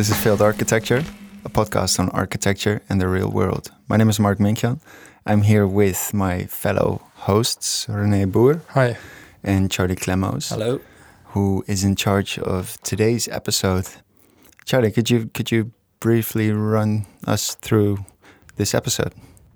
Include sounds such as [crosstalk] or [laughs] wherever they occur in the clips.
this is Failed Architecture, a podcast on architecture and the real world. My name is Mark Minkjan. I'm here with my fellow hosts, Rene Boer. Hi. And Charlie Clemoes. Hello. Who is in charge of today's episode. Charlie, could you could you briefly run us through this episode?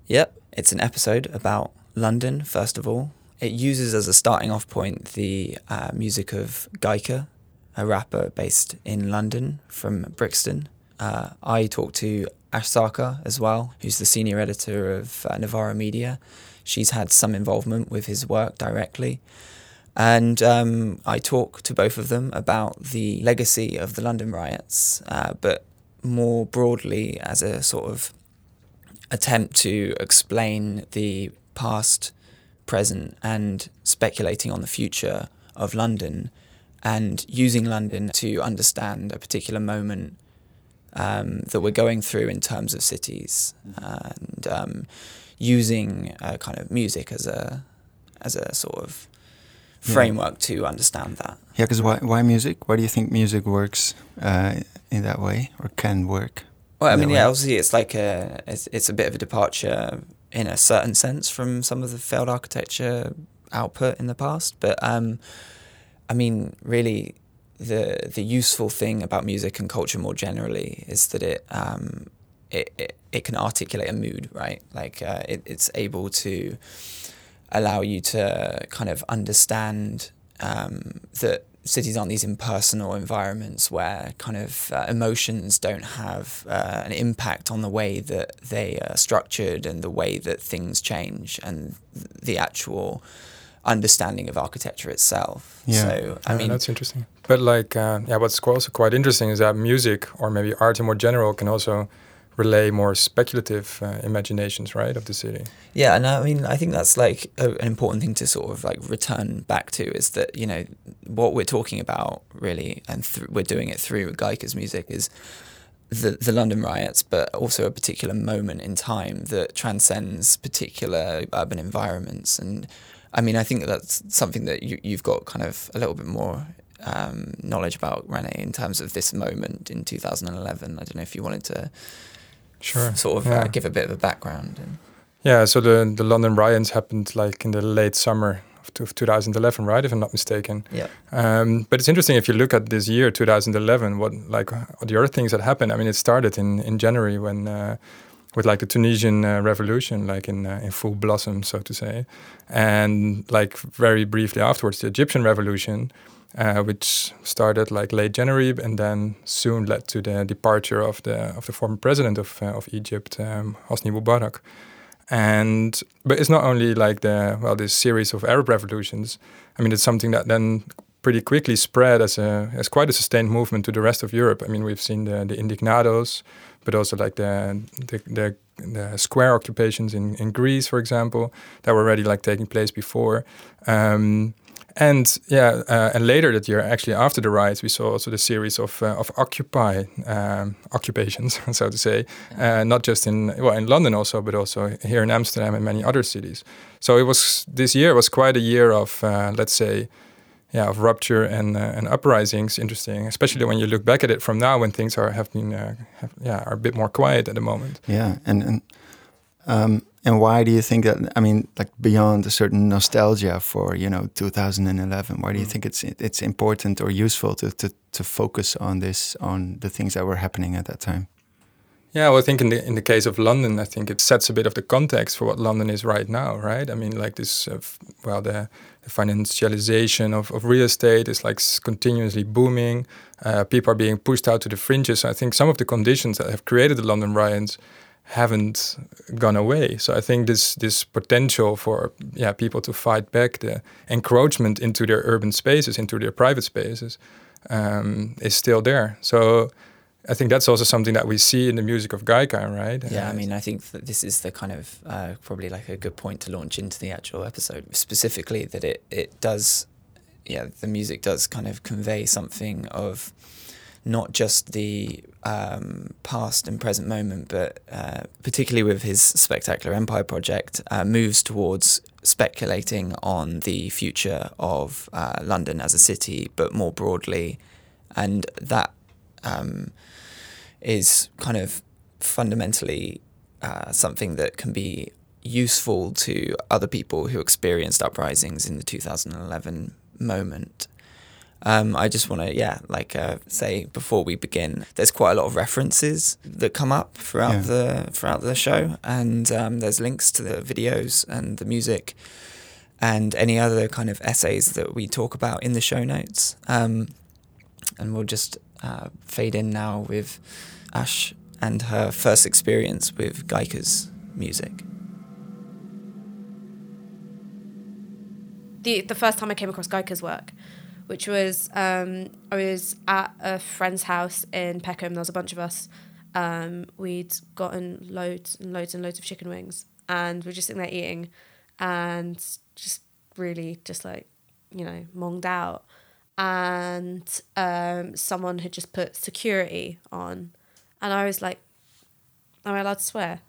Yep, it's an episode about London, first of all. It uses as a starting off point the uh, music of Gaika, a rapper based in London from Brixton. Uh, I talked to Ash Sarkar as well, who's the senior editor of uh, Novara Media. She's had some involvement with his work directly. And um, I talk to both of them about the legacy of the London riots, uh, but more broadly as a sort of attempt to explain the past, present, and speculating on the future of London and using London to understand a particular moment um, that we're going through in terms of cities and um, using uh, kind of music as a as a sort of framework yeah. to understand that. Yeah, because why, why music? Why do you think music works uh, in that way or can work? Well, I mean, yeah, way? obviously it's like a it's, it's a bit of a departure in a certain sense from some of the failed architecture output in the past, but um, I mean, really, the the useful thing about music and culture more generally is that it um, it, it, it can articulate a mood, right? Like uh, it, it's able to allow you to kind of understand um, that cities aren't these impersonal environments where kind of uh, emotions don't have uh, an impact on the way that they are structured and the way that things change and the actual understanding of architecture itself. Yeah. So I yeah, mean that's interesting. But like uh, yeah, what's also quite interesting is that music or maybe art in more general can also relay more speculative uh, imaginations, right, of the city. Yeah, and I mean, I think that's like a, an important thing to sort of like return back to is that you know what we're talking about really, and th- we're doing it through Gaika's music is the the London riots, but also a particular moment in time that transcends particular urban environments. And I mean, I think that's something that you you've got kind of a little bit more um, knowledge about Rene in terms of this moment in 2011. I don't know if you wanted to sure. sort of uh, yeah. uh, give a bit of a background. And yeah, so the the London riots happened like in the late summer of 2011, right? If I'm not mistaken. Yeah. Um, but it's interesting if you look at this year, 2011. What like the other things that happened? I mean, it started in in January when. Uh, with like the Tunisian uh, revolution, like in uh, in full blossom, so to say, and like very briefly afterwards, the Egyptian revolution, uh, which started like late January and then soon led to the departure of the of the former president of uh, of Egypt, um, Hosni Mubarak. And but it's not only like the well this series of Arab revolutions. I mean, it's something that then pretty quickly spread as a as quite a sustained movement to the rest of Europe. I mean, we've seen the the Indignados, but also like the the, the the square occupations in, in Greece, for example, that were already like taking place before. Um, and yeah, uh, and later that year, actually after the riots, we saw also the series of uh, of occupy um, occupations, [laughs] so to say, uh, not just in well in London also, but also here in Amsterdam and many other cities. So it was this year was quite a year of uh, let's say, yeah, of rupture and uh, and uprisings. Interesting, especially when you look back at it from now, when things are have been uh, have, yeah are a bit more quiet at the moment. Yeah, and and. Um, and why do you think that? I mean, like beyond a certain nostalgia for you know 2011, why do you mm. think it's it's important or useful to, to to focus on this on the things that were happening at that time? Yeah, well, I think in the in the case of London, I think it sets a bit of the context for what London is right now, right? I mean, like this, uh, well, the, the, financialization of, of real estate is like continuously booming. Uh, people are being pushed out to the fringes. I think some of the conditions that have created the London riots haven't gone away. So I think this this potential for yeah people to fight back the encroachment into their urban spaces, into their private spaces, um, is still there. So I think that's also something that we see in the music of Gaika, right? Yeah, uh, I mean, I think that this is the kind of uh, probably like a good point to launch into the actual episode, specifically that it it does, yeah, the music does kind of convey something of not just the um, past and present moment, but uh, particularly with his spectacular Empire project, uh, moves towards speculating on the future of uh, London as a city, but more broadly, and that um, is kind of fundamentally uh, something that can be useful to other people who experienced uprisings in the 2011 moment. Um, I just want to, yeah, like uh, say before we begin, there's quite a lot of references that come up throughout Yeah. the throughout the show, and um, there's links to the videos and the music, and any other kind of essays that we talk about in the show notes. Um, and we'll just uh, fade in now with Ash and her first experience with Gaika's music. the the first time I came across Gaika's work, which was um, I was at a friend's house in Peckham. There was a bunch of us. Um, we'd gotten loads and loads and loads of chicken wings, and we are just sitting there eating, and just really just like you know monged out, and um, someone had just put security on, and I was like, "Am I allowed to swear?"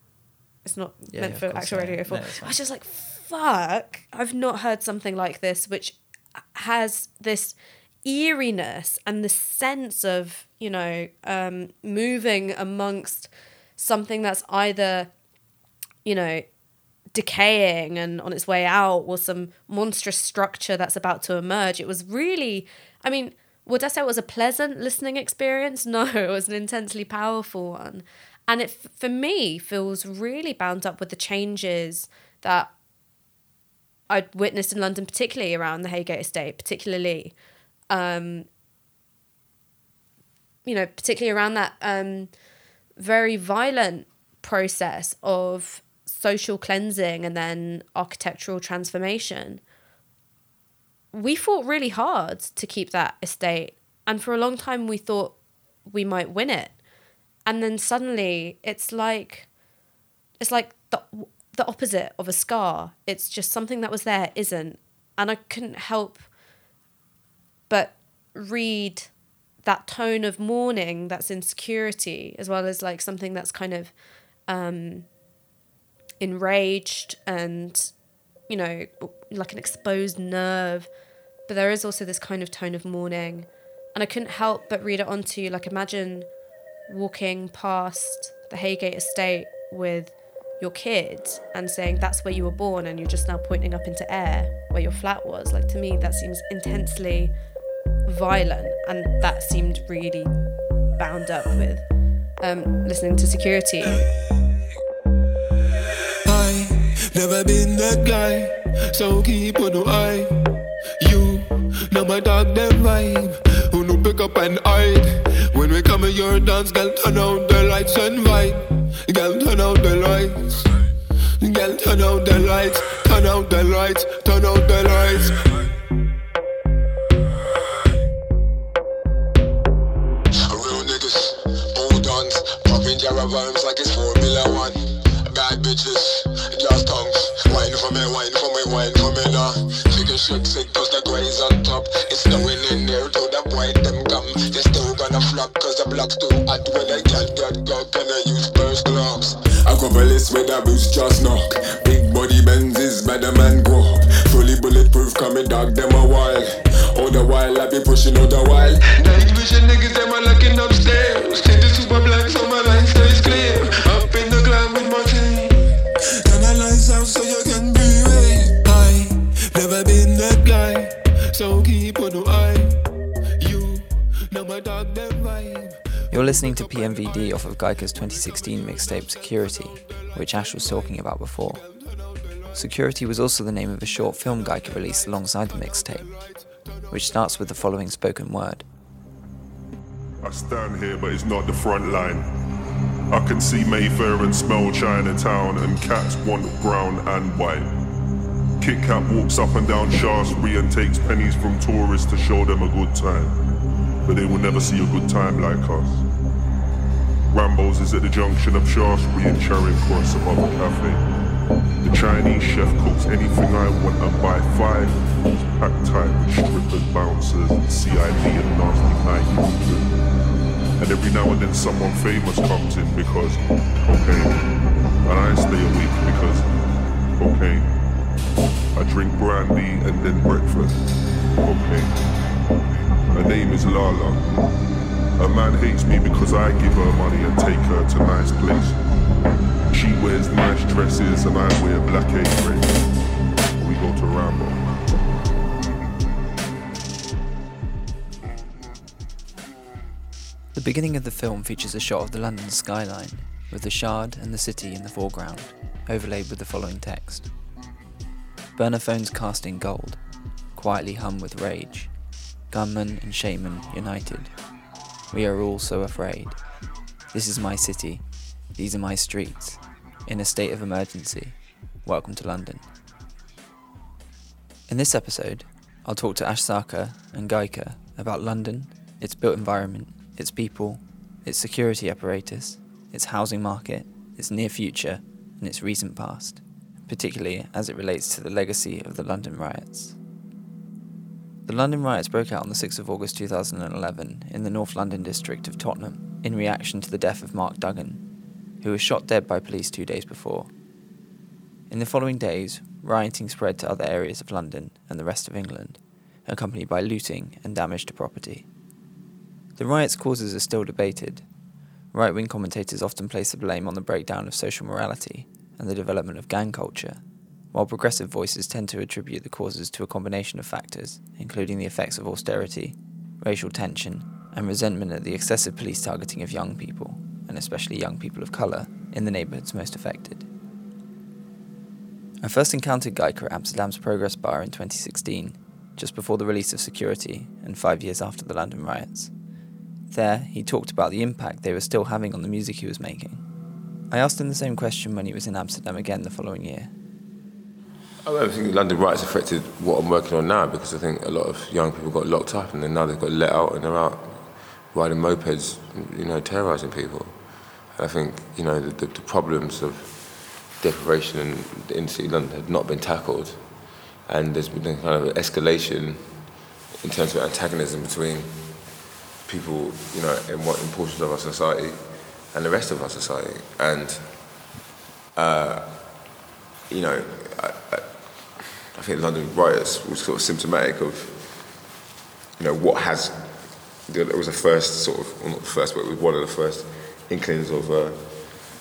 It's not Yeah, meant of for actual radio. For No, I was just like, fuck, I've not heard something like this, which has this eeriness and the sense of, you know, um, moving amongst something that's either, you know, decaying and on its way out or some monstrous structure that's about to emerge. It was really, I mean, would I say it was a pleasant listening experience? [laughs] No, it was an intensely powerful one. And it, for me, feels really bound up with the changes that I'd witnessed in London, particularly around the Heygate estate, particularly, um, you know, particularly around that um, very violent process of social cleansing and then architectural transformation. We fought really hard to keep that estate, and for a long time we thought we might win it, and then suddenly it's like, it's like the the opposite of a scar. It's just something that was there isn't, and I couldn't help but read that tone of mourning that's insecurity as well as like something that's kind of um enraged and you know like an exposed nerve. But there is also this kind of tone of mourning. And i couldn't help but read it onto you like imagine walking past the Heygate estate with your kid and saying that's where you were born and you're just now pointing up into air where your flat was. Like to me that seems intensely violent and that seemed really bound up with um, listening to security never been that guy, so keep on the eye. You know my dog them vibe, who no pick up and hide. When we come in your dance, girl, turn out the lights and vibe. Girl, turn out the lights. Girl, turn out the lights, turn out the lights, turn out the lights. Real niggas, old dons, popping Jara rhymes like it's Formula One. Bad bitches, just tongues. Wine for me, wine for me, wine for me now. Chicken shake, sick, cause the graze on top. It's snowing in there, to the white them come. They still gonna flop, cause the block's too hot. When I get get go, can I use first gloves? A couple list with a boost just knock. Big body Benzes, better man up. Fully bulletproof, coming dog them a while. All the while I be pushing out a while. Night vision niggas them a locking upstairs. See the super black, so my line You're listening to PMVD off of Gaika's 2016 mixtape Security, which Ash was talking about before. Security was also the name of a short film Geika released alongside the mixtape, which starts with the following spoken word. I stand here, but it's not the front line. I can see Mayfair and smell Chinatown, and cats want brown and white. Kit Kat walks up and down Shaftesbury and takes pennies from tourists to show them a good time. But they will never see a good time like us. Rambo's is at the junction of Shaftesbury and Charing Cross above the cafe. The Chinese chef cooks anything I want and buy five. It's packed tight with strippers, bouncers, and CID and nasty night. And every now and then someone famous comes in because cocaine. And I stay awake because cocaine. I drink brandy and then breakfast. Cocaine. Her name is Lala. A man hates me because I give her money and take her to nice places. She wears nice dresses and I wear black aprons. We go to Rambo. The beginning of the film features a shot of the London skyline, with the Shard and the city in the foreground, overlaid with the following text Burner phones cast in gold, quietly hum with rage. Gunmen and shaman united. We are all so afraid. This is my city. These are my streets. In a state of emergency. Welcome to London. In this episode, I'll talk to Ash Sarkar and Gaika about London, its built environment, its people, its security apparatus, its housing market, its near future, and its recent past, particularly as it relates to the legacy of the London riots. The London riots broke out on the 6th of August 2011 in the North London district of Tottenham in reaction to the death of Mark Duggan, who was shot dead by police two days before. In the following days, rioting spread to other areas of London and the rest of England, accompanied by looting and damage to property. The riot's causes are still debated. Right wing commentators often place the blame on the breakdown of social morality and the development of gang culture, while progressive voices tend to attribute the causes to a combination of factors, including the effects of austerity, racial tension, and resentment at the excessive police targeting of young people, and especially young people of colour, in the neighbourhoods most affected. I first encountered Gaika at Amsterdam's Progress Bar in 2016, just before the release of Security and five years after the London riots. There, he talked about the impact they were still having on the music he was making. I asked him the same question when he was in Amsterdam again the following year. I don't think London riots affected what I'm working on now because I think a lot of young people got locked up and then now they've got let out and they're out riding mopeds, you know, terrorising people. I think, you know, the, the, problems of deprivation in, in city London had not been tackled and there's been a kind of escalation in terms of antagonism between people, you know, in what portions of our society and the rest of our society. And, uh, you know, I think London riots was sort of symptomatic of, you know, what has, it was the first sort of, well not the first, but it was one of the first inklings of uh,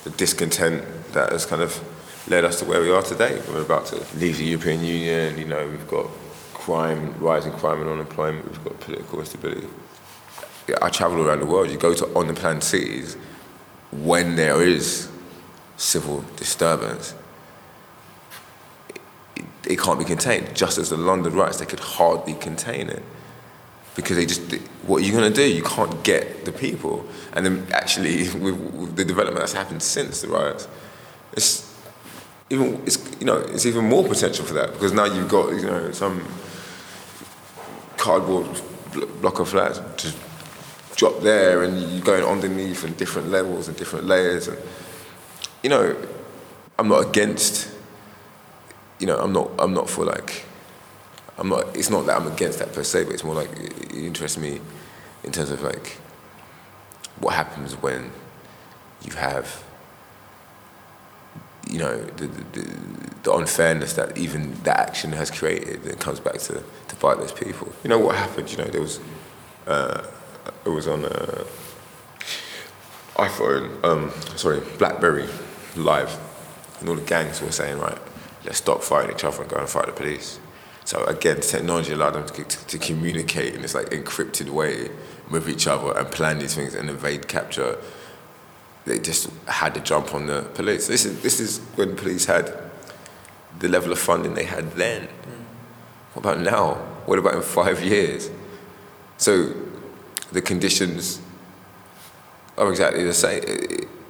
the discontent that has kind of led us to where we are today. We're about to leave the European Union, you know, we've got crime, rising crime and unemployment, we've got political instability. I travel around the world, you go to on the unplanned cities when there is civil disturbance, it, can't be contained. Just as the London riots, they could hardly contain it. Because they just what are you going to do? You can't get the people. And then actually [laughs] with, with, the development that's happened since the riots it's even it's you know it's even more potential for that. Because now you've got you know some cardboard block of flats just drop there and you're going underneath and different levels and different layers and you know I'm not against you know I'm not I'm not for like I'm not. It's not that I'm against that per se, but it's more like it, interests me in terms of like what happens when you have you know the, the, the unfairness that even that action has created and comes back to, to bite those people. You know what happened? You know there was uh, it was on uh, iPhone, um, sorry, BlackBerry Live, and all the gangs were saying right, let's stop fighting each other and go and fight the police. So again, technology allowed them to, to, to, communicate in this like encrypted way with each other and plan these things and evade capture. They just had to jump on the police. This is this is when police had the level of funding they had then. What about now? What about in five years? So the conditions are exactly the same.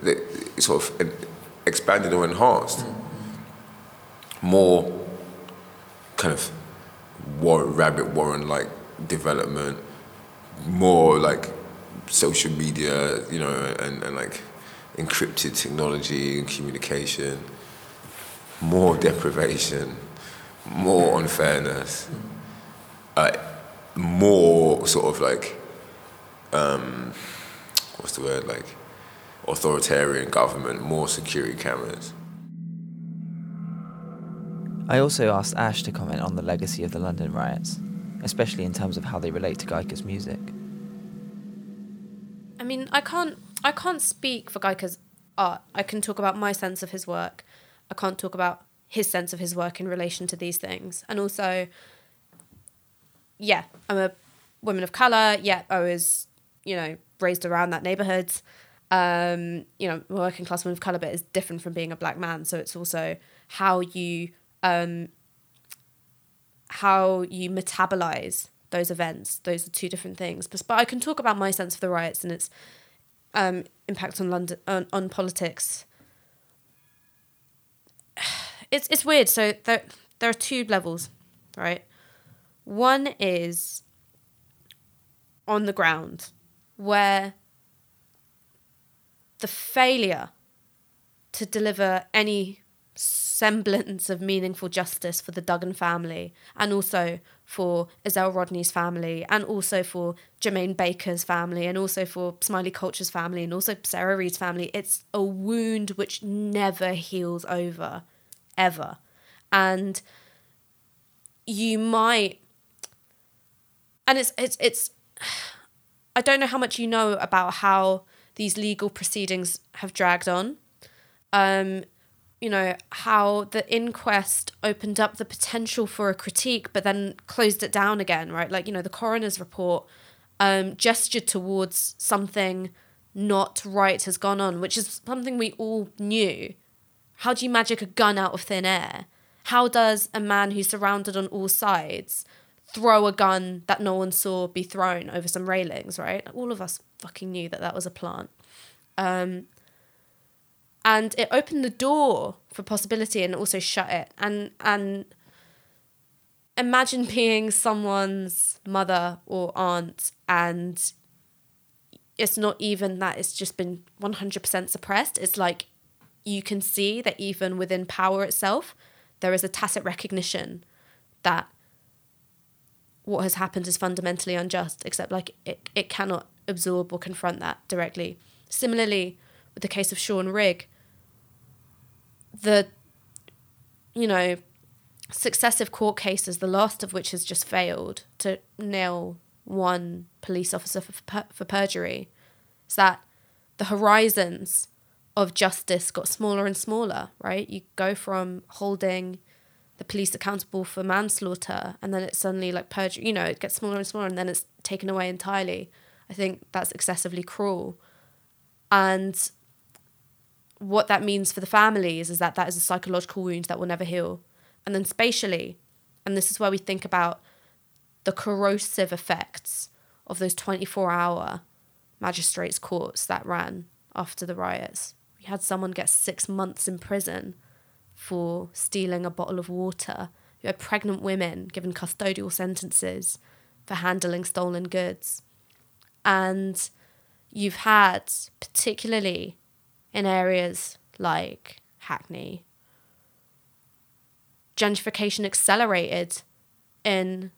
They sort of expanded or enhanced. More kind of war, rabbit warren like development, more like social media, you know, and, and like encrypted technology and communication, more deprivation, more unfairness, uh, more sort of like, um, what's the word, like authoritarian government, more security cameras. I also asked Ash to comment on the legacy of the London riots, especially in terms of how they relate to Gaika's music. I mean, I can't I can't speak for Gaika's art. I can talk about my sense of his work. I can't talk about his sense of his work in relation to these things. And also, yeah, I'm a woman of color. Yeah, I was, you know, raised around that neighborhood. Um, you know, working class woman of color, but it's different from being a black man. So it's also how you um, how you metabolize those events. Those are two different things. But, but I can talk about my sense of the riots and its um, impact on London on, on politics. [sighs] It's it's weird. So there there are two levels, right? One is on the ground where the failure to deliver any semblance of meaningful justice for the Duggan family and also for Azelle Rodney's family and also for Jermaine Baker's family and also for Smiley Culture's family and also Sarah Reed's family. It's a wound which never heals over, ever. And you might and it's it's it's [sighs] I don't know how much you know about how these legal proceedings have dragged on. Um, you know, how the inquest opened up the potential for a critique, but then closed it down again, right? Like, you know, the coroner's report um, gestured towards something not right has gone on, which is something we all knew. How do you magic a gun out of thin air? How does a man who's surrounded on all sides throw a gun that no one saw be thrown over some railings, right? All of us fucking knew that that was a plant. Um, and it opened the door for possibility and also shut it. And and imagine [laughs] being someone's mother or aunt and it's not even that it's just been 100% suppressed. It's like you can see that even within power itself, there is a tacit recognition that what has happened is fundamentally unjust, except like it, it cannot absorb or confront that directly. Similarly, with the case of Sean Rigg, the, you know, successive court cases, the last of which has just failed to nail one police officer for, for, perjury, is that the horizons of justice got smaller and smaller, right? You go from holding the police accountable for manslaughter and then it's suddenly like perjury, you know, it gets smaller and smaller and then it's taken away entirely. I think that's excessively cruel. And what that means for the families is that that is a psychological wound that will never heal. And then spatially, and this is where we think about the corrosive effects of those 24 hour magistrates' courts that ran after the riots. We had someone get six months in prison for stealing a bottle of water. You had pregnant women given custodial sentences for handling stolen goods. And you've had, particularly in areas like Hackney, gentrification accelerated in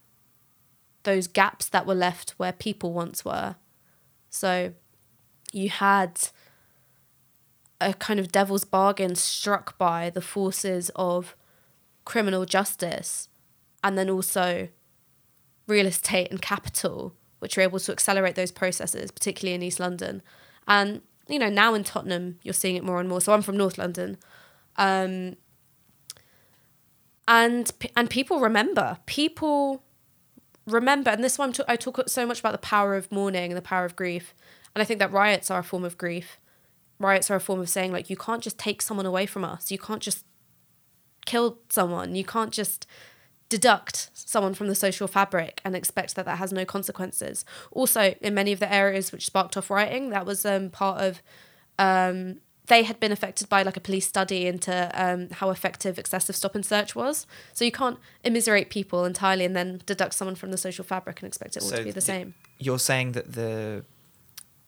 those gaps that were left where people once were. So you had a kind of devil's bargain struck by the forces of criminal justice and then also real estate and capital, which were able to accelerate those processes, particularly in East London. And, you know, now in Tottenham, you're seeing it more and more. So I'm from North London. Um, and and people remember. People remember. And this is why I'm t- I talk so much about the power of mourning and the power of grief. And I think that riots are a form of grief riots are a form of saying like you can't just take someone away from us you can't just kill someone you can't just deduct someone from the social fabric and expect that that has no consequences also in many of the areas which sparked off rioting that was um, part of um, they had been affected by like a police study into um, how effective excessive stop and search was so you can't immiserate people entirely and then deduct someone from the social fabric and expect it all So to be the the- same You're saying that the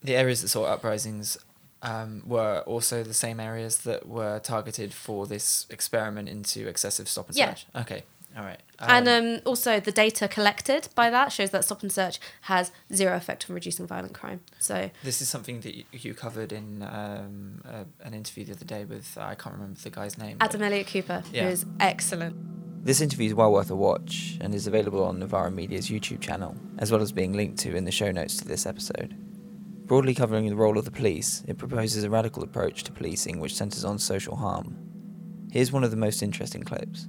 the areas that saw uprisings um, were also the same areas that were targeted for this experiment into excessive stop and Yeah. search. Okay, all right. and um, also the data collected by that shows that stop and search has zero effect on reducing violent crime. So This is something that you, you covered in um, a, an interview the other day with I can't remember the guy's name. Adam Elliott Cooper, Yeah. who is excellent. This interview is well worth a watch and is available on Novara Media's YouTube channel, as well as being linked to in the show notes to this episode. Broadly covering the role of the police, it proposes a radical approach to policing which centres on social harm. Here's one of the most interesting clips.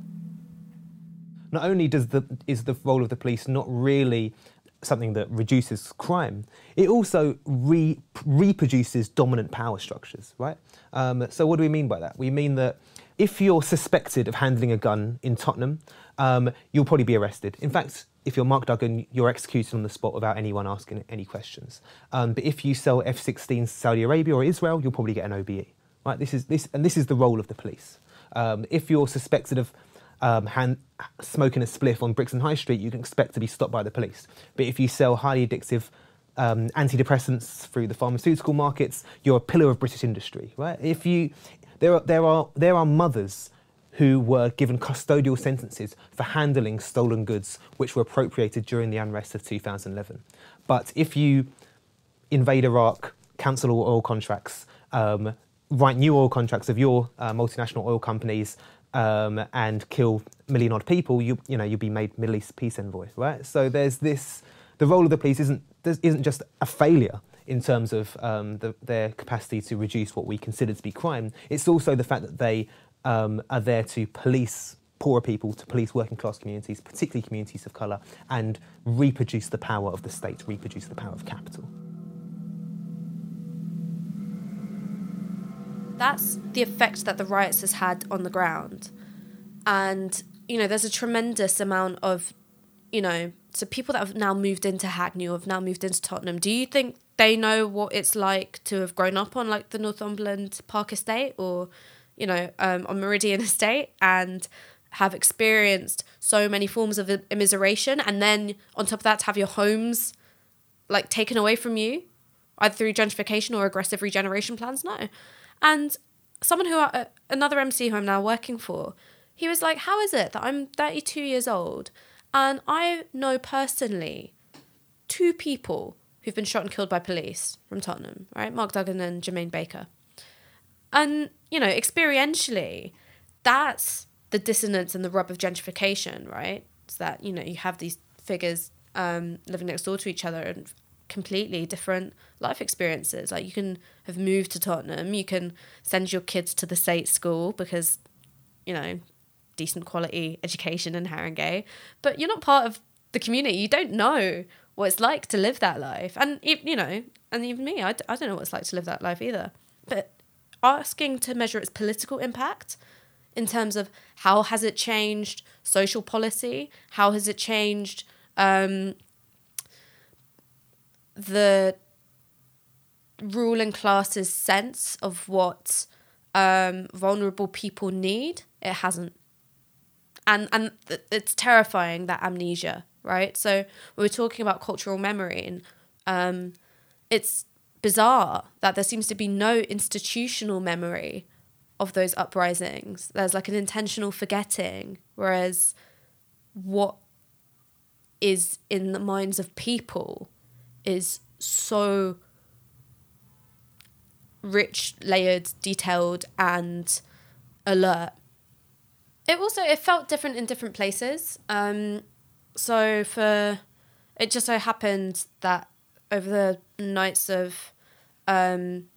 Not only does the is the role of the police not really something that reduces crime, it also re, reproduces dominant power structures, right? Um, so what do we mean by that? We mean that if you're suspected of handling a gun in Tottenham, um, you'll probably be arrested. In fact, if you're Mark Duggan, you're executed on the spot without anyone asking any questions. Um, but if you sell F-16s to Saudi Arabia or Israel, you'll probably get an OBE. Right? This is this, and this is the role of the police. Um, if you're suspected of um, hand, smoking a spliff on Brixton High Street, you can expect to be stopped by the police. But if you sell highly addictive um, antidepressants through the pharmaceutical markets, you're a pillar of British industry, right? If you, there are, there are, there are mothers who were given custodial sentences for handling stolen goods which were appropriated during the unrest of 2011. But if you invade Iraq, cancel all oil contracts, um, write new oil contracts of your uh, multinational oil companies, um, and kill million odd people, you you know you'll be made Middle East peace envoy, right? So there's this. The role of the police isn't isn't just a failure in terms of um, the, their capacity to reduce what we consider to be crime. It's also the fact that they um, are there to police poorer people, to police working class communities, particularly communities of colour, and reproduce the power of the state, reproduce the power of capital. That's the effect that the riots has had on the ground. And, you know, there's a tremendous amount of, you know, so people that have now moved into Hackney or have now moved into Tottenham, do you think they know what it's like to have grown up on like the Northumberland Park Estate or, you know, um, on Meridian [laughs] Estate and have experienced so many forms of immiseration and then on top of that to have your homes like taken away from you either through gentrification or aggressive regeneration plans? No. And someone who, uh, another MC who I'm now working for, he was like, How is it that I'm 32 years old and I know personally two people who've been shot and killed by police from Tottenham, right? Mark Duggan and Jermaine Baker. And, you know, experientially, that's the dissonance and the rub of gentrification, right? It's that, you know, you have these figures um, living next door to each other and completely different life experiences. Like you can have moved to Tottenham, you can send your kids to the state school because, you know, decent quality education in Haringey, but you're not part of the community. You don't know what it's like to live that life. And, you know, and even me, I, I don't know what it's like to live that life either. But asking to measure its political impact in terms of how has it changed social policy, how has it changed um, the ruling class's sense of what um, vulnerable people need, it hasn't. And and it's terrifying that amnesia, right? So we were talking about cultural memory, and um, it's bizarre that there seems to be no institutional memory of those uprisings. There's like an intentional forgetting, whereas what is in the minds of people is so rich, layered, detailed, and alert. It also it felt different in different places. Um, so for it just so happened that over the nights of um,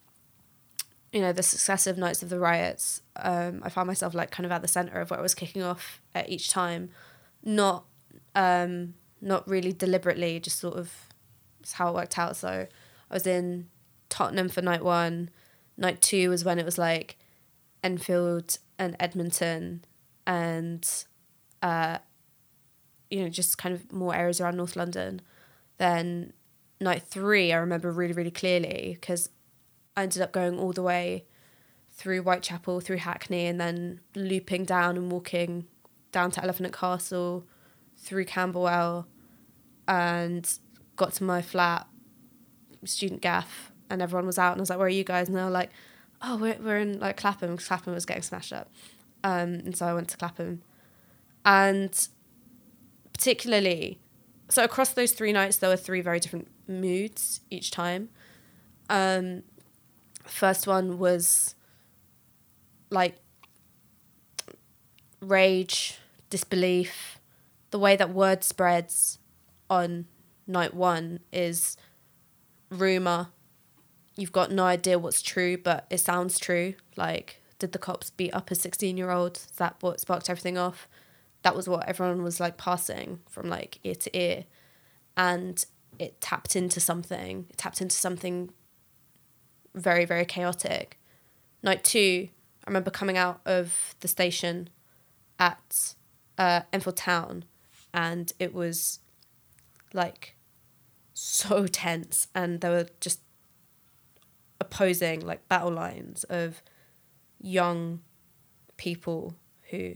you know the successive nights of the riots um, i found myself like kind of at the center of what I was kicking off at each time not um, not really deliberately just sort of it's how it worked out. So I was in Tottenham for night one. Night two was when it was like Enfield and Edmonton and uh, you know, just kind of more areas around North London. Then night three, I remember really, really clearly because I ended up going all the way through Whitechapel, through Hackney, and then looping down and walking down to Elephant and Castle, through Camberwell, and got to my flat, student gaff, and everyone was out, and I was like, "Where are you guys?" And they were like, "Oh, we're we're in like Clapham. Clapham was getting smashed up," um, and so I went to Clapham, and particularly, so across those three nights, there were three very different moods each time. Um, first one was like rage, disbelief, the way that word spreads on night one is rumor, you've got no idea what's true, but it sounds true. Like, did the cops beat up a 16 year old? That what sparked everything off? That was what everyone was like passing from like ear to ear. And it tapped into something. It tapped into something very, very chaotic. Night two, I remember coming out of the station at uh, Enfield Town and it was like so [laughs] tense and there were just opposing like battle lines of young people who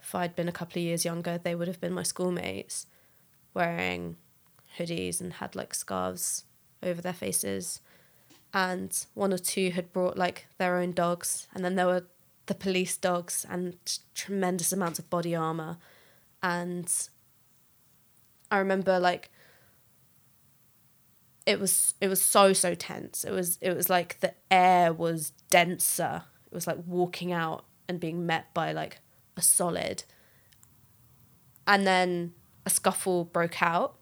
if I'd been a couple of years younger they would have been my schoolmates wearing hoodies and had like scarves over their faces. And one or two had brought like their own dogs and then there were the police dogs and tremendous amounts of body armor. And i remember like it was it was so so tense. It was it was like the air was denser. It was like walking out and being met by like a solid. And then a scuffle broke out.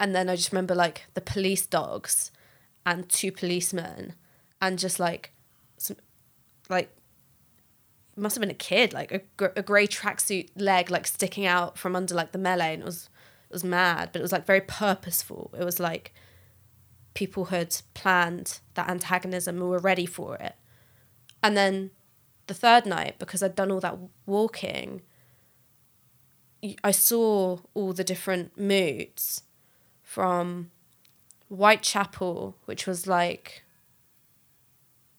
And then i just remember like the police dogs and two policemen and just like some like must have been a kid like a, gr- a gray tracksuit leg like sticking out from under like the melee. And it was was mad but it was like very purposeful. It was like people had planned that antagonism and were ready for it. And then the third night because i'd done all that walking I saw all the different moods from Whitechapel, which was like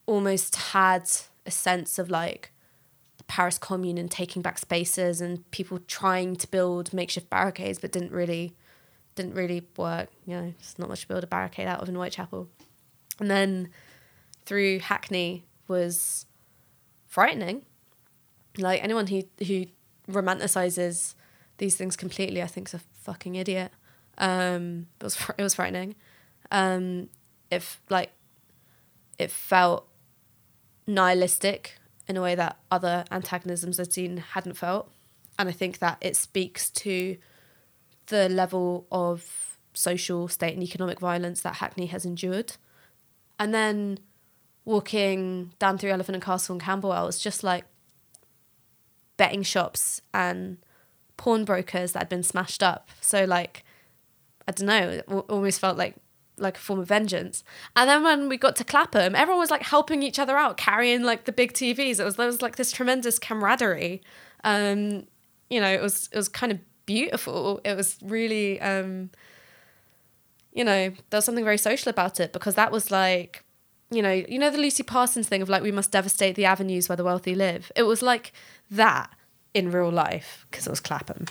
almost had a sense of like Paris Commune and taking back spaces and people trying to build makeshift barricades, but didn't really didn't really work. You know, it's not much to build a barricade out of in Whitechapel. And then through Hackney was frightening. Like anyone who who romanticizes these things completely, I think is a fucking idiot. Um, it was it was frightening. Um, if like it felt nihilistic in a way that other antagonisms I'd seen hadn't felt, and I think that it speaks to the level of social, state, and economic violence that Hackney has endured. And then walking down through Elephant and Castle and Camberwell was just like betting shops and pawnbrokers that had been smashed up. So like, I don't know, it al- almost felt like like a form of vengeance. And then when we got to Clapham, everyone was like helping each other out, carrying like the big TVs. It was there was like this tremendous camaraderie. Um, you know, it was it was kind of beautiful. It was really um, you know, there was something very social about it because that was like you know, you know the Lucy Parsons thing of like we must devastate the avenues where the wealthy live. It was like that in real life because it was Clapham.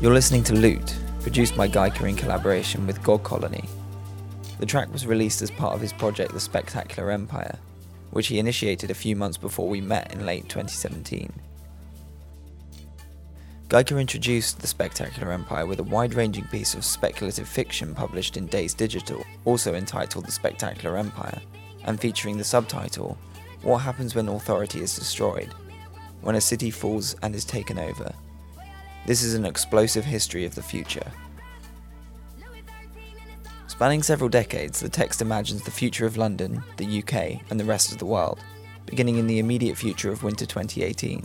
You're listening to Loot, produced by Gaika in collaboration with God Colony. The track was released as part of his project The Spectacular Empire, which he initiated a few months before we met in late 2017. Gaika introduced The Spectacular Empire with a wide ranging piece of speculative fiction published in Dazed Digital, also entitled The Spectacular Empire, and featuring the subtitle What Happens When Authority is Destroyed? When a City Falls and is Taken Over. This is an explosive history of the future. Spanning several decades, the text imagines the future of London, the UK, and the rest of the world, beginning in the immediate future of winter 2018,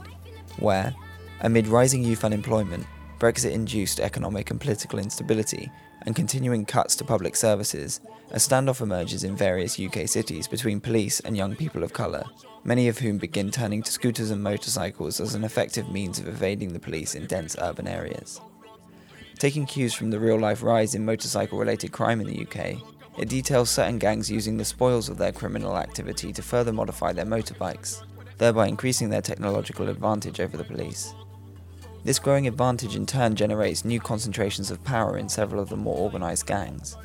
where, amid rising youth unemployment, Brexit induced economic and political instability, and continuing cuts to public services, a standoff emerges in various UK cities between police and young people of colour, many of whom begin turning to scooters and motorcycles as an effective means of evading the police in dense urban areas. Taking cues from the real life rise in motorcycle related crime in the UK, it details certain gangs using the spoils of their criminal activity to further modify their motorbikes, thereby increasing their technological advantage over the police. This growing advantage in turn generates new concentrations of power in several of the more organised gangs.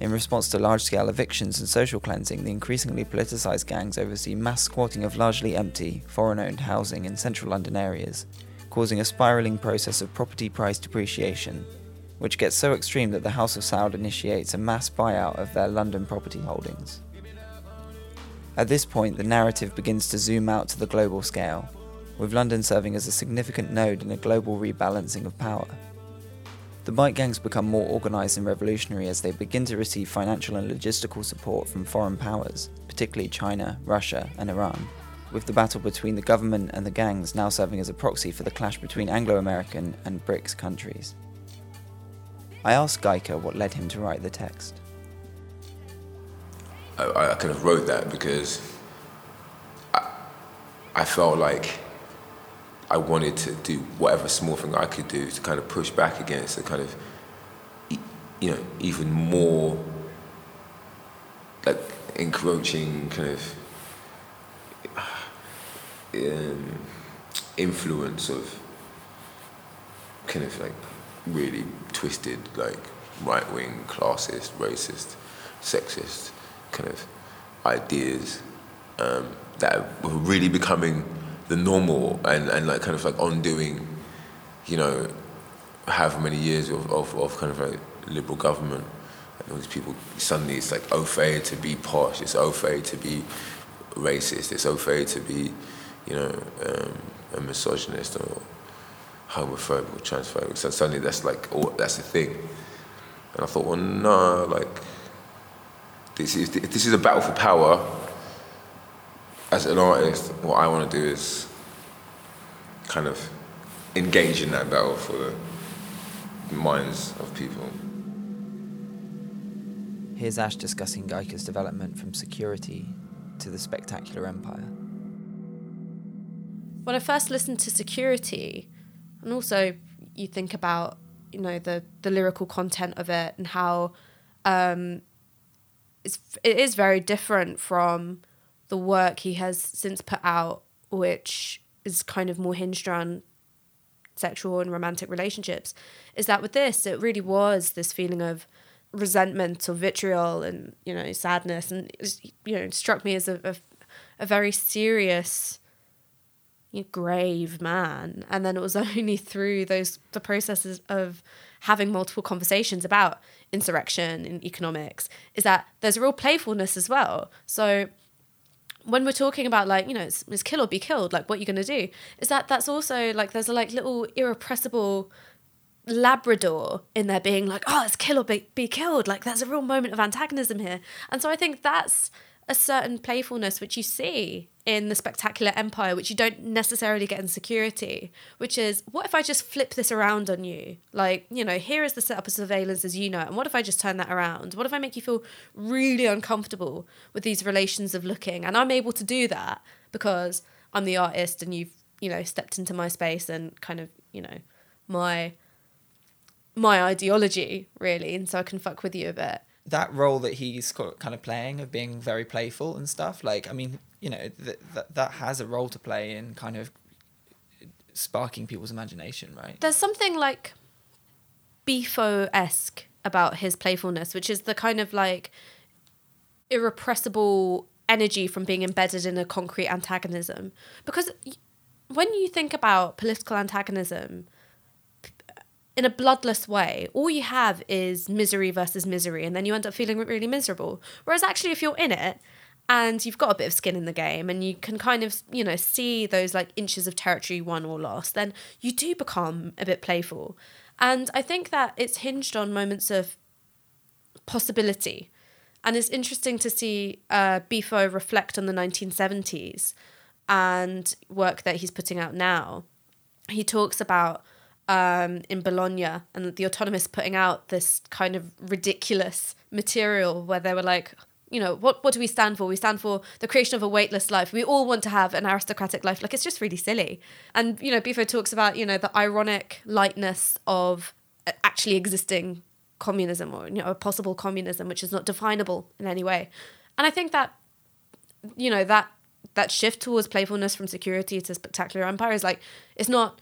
In response to large scale evictions and social cleansing, the increasingly politicised gangs oversee mass squatting of largely empty, foreign owned housing in central London areas, causing a spiralling process of property price depreciation, which gets so extreme that the House of Saud initiates a mass buyout of their London property holdings. At this point, the narrative begins to zoom out to the global scale, with London serving as a significant node in a global rebalancing of power. The bike gangs become more organised and revolutionary as they begin to receive financial and logistical support from foreign powers, particularly China, Russia, and Iran, with the battle between the government and the gangs now serving as a proxy for the clash between Anglo American and BRICS countries. I asked Gaika what led him to write the text. I, I kind of wrote that because I, I felt like I wanted to do whatever small thing I could do to kind of push back against the kind of, you know, even more like encroaching kind of um, influence of kind of like really twisted, like right wing, classist, racist, sexist kind of ideas um, that were really becoming the normal and, and like kind of like undoing, you know, however many years of, of, of kind of like liberal government. And all these people, suddenly it's like okay to be posh, it's okay to be racist, it's okay to be, you know, um, a misogynist or homophobic or transphobic. So suddenly that's like, oh, that's the thing. And I thought, well, no, like, this is, this is a battle for power, as an artist, what I want to do is kind of engage in that battle for the minds of people. Here's Ash discussing Gaika's development from security to the spectacular empire. when I first listened to Security, and also you think about you know the the lyrical content of it and how um, it's it is very different from the work he has since put out, which is kind of more hinged around sexual and romantic relationships. Is that with this, it really was this feeling of resentment or vitriol and you know sadness, and you know struck me as a, a, a very serious you know, grave man and then it was [laughs] only through those the processes of having multiple conversations about insurrection and economics is that there's a real playfulness as well so when we're talking about like you know it's, it's kill or be killed like what you're going to do is that that's also like there's a like little irrepressible labrador in there being like oh it's kill or be, be killed like there's a real moment of antagonism here. And so i think that's a certain playfulness which you see in the spectacular empire which you don't necessarily get in security which is what if i just flip this around on you? Like you know here is the setup of surveillance as you know and what if i just turn that around? What if i make you feel really uncomfortable with these relations of looking? And i'm able to do that because i'm the artist and you've you know stepped into my space and kind of you know my my ideology really and so i can fuck with you a bit that role that he's kind of playing of being very playful and stuff like i mean you know th- th- that has a role to play in kind of sparking people's imagination right there's something like Bifo-esque about his playfulness, which is the kind of like irrepressible energy from being embedded in a concrete antagonism. Because when you think about political antagonism in a bloodless way, all you have is misery versus misery, and then you end up feeling really miserable. Whereas actually, if you're in it and you've got a bit of skin in the game and you can kind of you know see those like inches of territory won or lost then you do become a bit playful and i think that it's hinged on moments of possibility and it's interesting to see uh, Bifo reflect on the 1970s and work that he's putting out now. He talks about um, in Bologna and the autonomous putting out this kind of ridiculous material where they were like, you know, what, what do we stand for? We stand for the creation of a weightless life. We all want to have an aristocratic life. Like, it's just really silly. And, you know, Bifo talks about, you know, the ironic lightness of actually existing communism or, you know, a possible communism, which is not definable in any way. And I think that, you know, that that shift towards playfulness from security to spectacular empire is like, it's not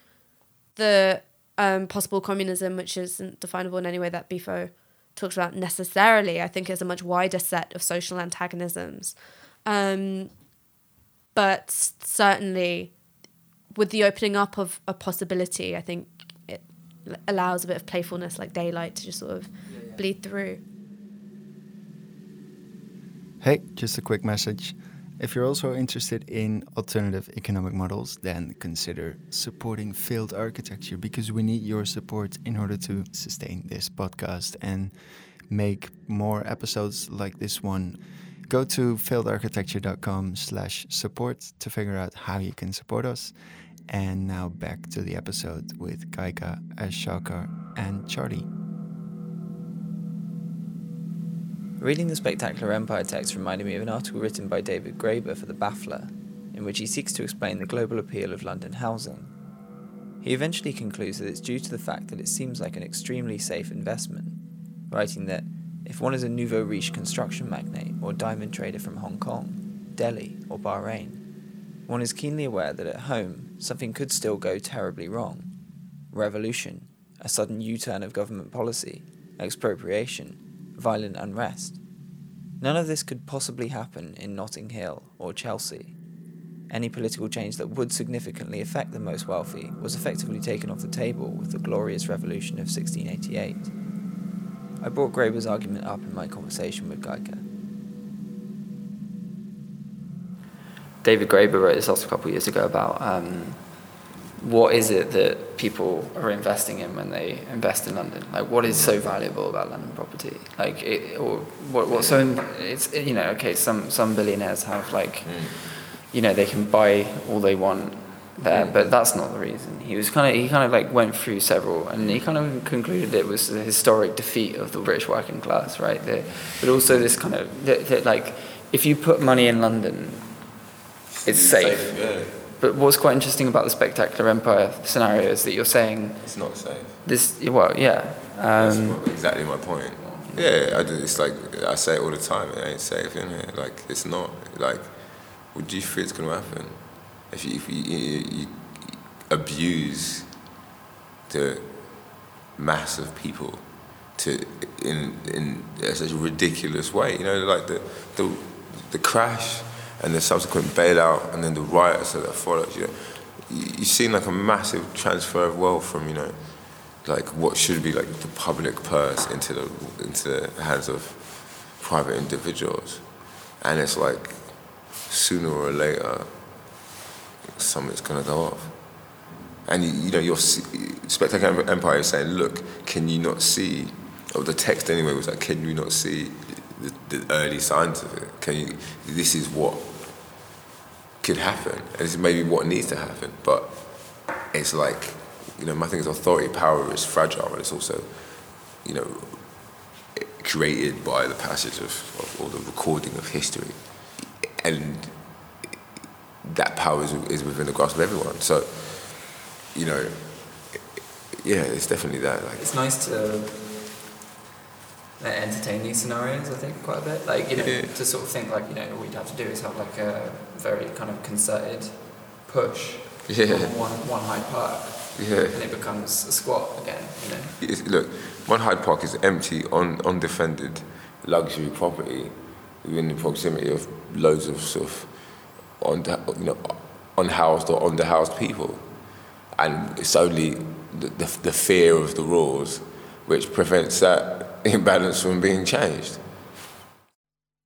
the um, possible communism, which isn't definable in any way that Bifo talks about necessarily. I think is a much wider set of social antagonisms. Um, but certainly, with the opening up of a possibility, I think it allows a bit of playfulness, like daylight, to just sort of yeah, yeah. bleed through. Hey, just a quick message. If you're also interested in alternative economic models, then consider supporting failed architecture because we need your support in order to sustain this podcast and make more episodes like this one. Go to failedarchitecture.com slash support to figure out how you can support us. And now back to the episode with Gaika, Ash Sarkar, and Charlie. Reading the Spectacular Empire text reminded me of an article written by David Graeber for The Baffler, in which he seeks to explain the global appeal of London housing. He eventually concludes that it's due to the fact that it seems like an extremely safe investment, writing that if one is a nouveau riche construction magnate or diamond trader from Hong Kong, Delhi, or Bahrain, one is keenly aware that at home something could still go terribly wrong. Revolution, a sudden U turn of government policy, expropriation, violent unrest. None of this could possibly happen in Notting Hill or Chelsea. Any political change that would significantly affect the most wealthy was effectively taken off the table with the Glorious Revolution of 1688. I brought Graeber's argument up in my conversation with Gaika. David Graeber wrote this also a couple of years ago about um, what is it that people are investing in when they invest in London? Like, what is so valuable about London property? Like, it, or what, what's so, it's, you know, okay, some, some billionaires have, like, mm. you know, they can buy all they want there, mm. but that's not the reason. He was kind of, he kind of, like, went through several, and he kind of concluded it was the historic defeat of the British working class, right? The, but also this kind of, that, that, like, if you put money in London, it's safe. safe yeah but what's quite interesting about the spectacular empire scenario is that you're saying it's not safe. This, well, yeah. Um, That's exactly my point. Yeah, I, it's like I say it all the time. It ain't safe, is it? Like it's not. Like, what do you think it's gonna happen if you, if you, you, you abuse the mass of people to in in such a ridiculous way? You know, like the the the crash and the subsequent bailout and then the riots that followed. You know, you've seen like a massive transfer of wealth from you know, like what should be like the public purse into the into the hands of private individuals, and it's like sooner or later something's gonna go off. And you, you know, your spectacular empire is saying, look, can you not see? Or the text anyway was like, can you not see the, the early signs of it? Can you? This is what could happen. And is maybe what needs to happen. But it's like, you know, my thing is authority power is fragile, and it's also, you know, created by the passage of, of or the recording of history. And that power is, is within the grasp of everyone. So, you know, yeah, it's definitely that. Like, it's nice to entertain these scenarios, I think, quite a bit. Like, you know, yeah. to sort of think like, you know, what you'd have to do is have like a very kind of concerted push yeah. one, one Hyde Park. Yeah. And it becomes a squat again, you know. It's, look, one Hyde Park is empty, un, undefended luxury property within the proximity of loads of sort of on, you know, unhoused or underhoused people. And it's only the, the, the fear of the rules which prevents that [laughs] imbalance from being changed.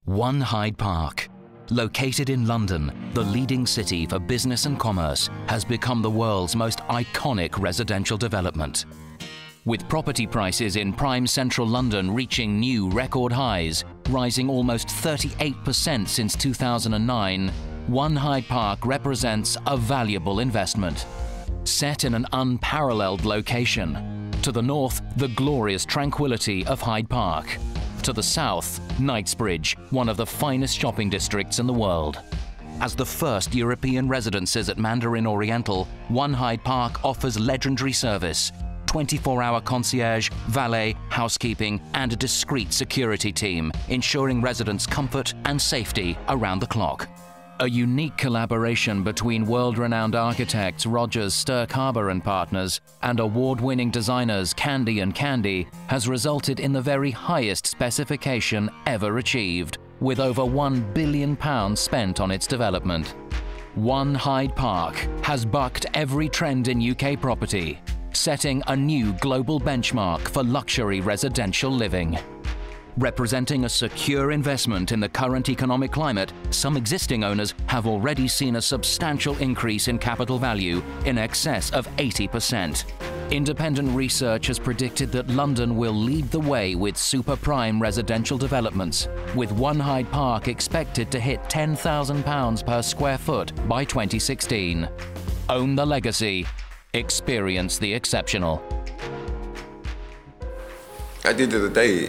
One Hyde Park Located in London, the leading city for business and commerce has become the world's most iconic residential development. With property prices in prime central London reaching new record highs, rising almost 38% since 2009, One Hyde Park represents a valuable investment. Set in an unparalleled location. To the north, the glorious tranquility of Hyde Park. To the south, Knightsbridge, one of the finest shopping districts in the world. As the first European residences at Mandarin Oriental, One Hyde Park offers legendary service 24 hour concierge, valet, housekeeping, and a discreet security team, ensuring residents' comfort and safety around the clock. A unique collaboration between world renowned architects Rogers, Stirk Harbour and Partners and award winning designers Candy and Candy has resulted in the very highest specification ever achieved, with over £1 billion spent on its development. One Hyde Park has bucked every trend in UK property, setting a new global benchmark for luxury residential living. Representing a secure investment in the current economic climate, some existing owners have already seen a substantial increase in capital value in excess of 80%. Independent research has predicted that London will lead the way with super prime residential developments, with One Hyde Park expected to hit £10,000 per square foot by 2016. Own the legacy, experience the exceptional. At the end of the day,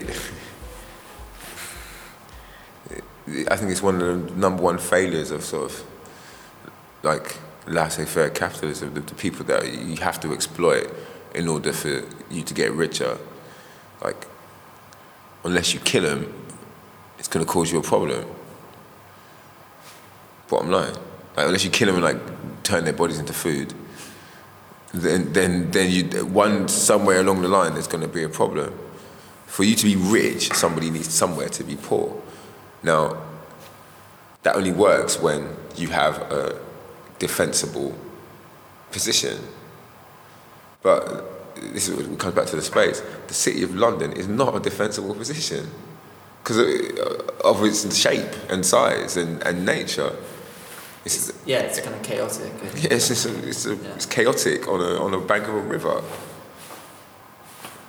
I think it's one of the number one failures of sort of like laissez-faire capitalism. The, the people that you have to exploit in order for you to get richer. Like, unless you kill them, it's going to cause you a problem. Bottom line, like unless you kill them and like turn their bodies into food, then then then you one somewhere along the line there's going to be a problem. For you to be rich, somebody needs somewhere to be poor. Now, that only works when you have a defensible position. But this is, it comes back to the space. The city of London is not a defensible position because uh, of its shape and size and, and nature. It's, Yeah, it's kind of chaotic. yeah, it's, just a, it's, a, it's chaotic on a, on a bank of a river.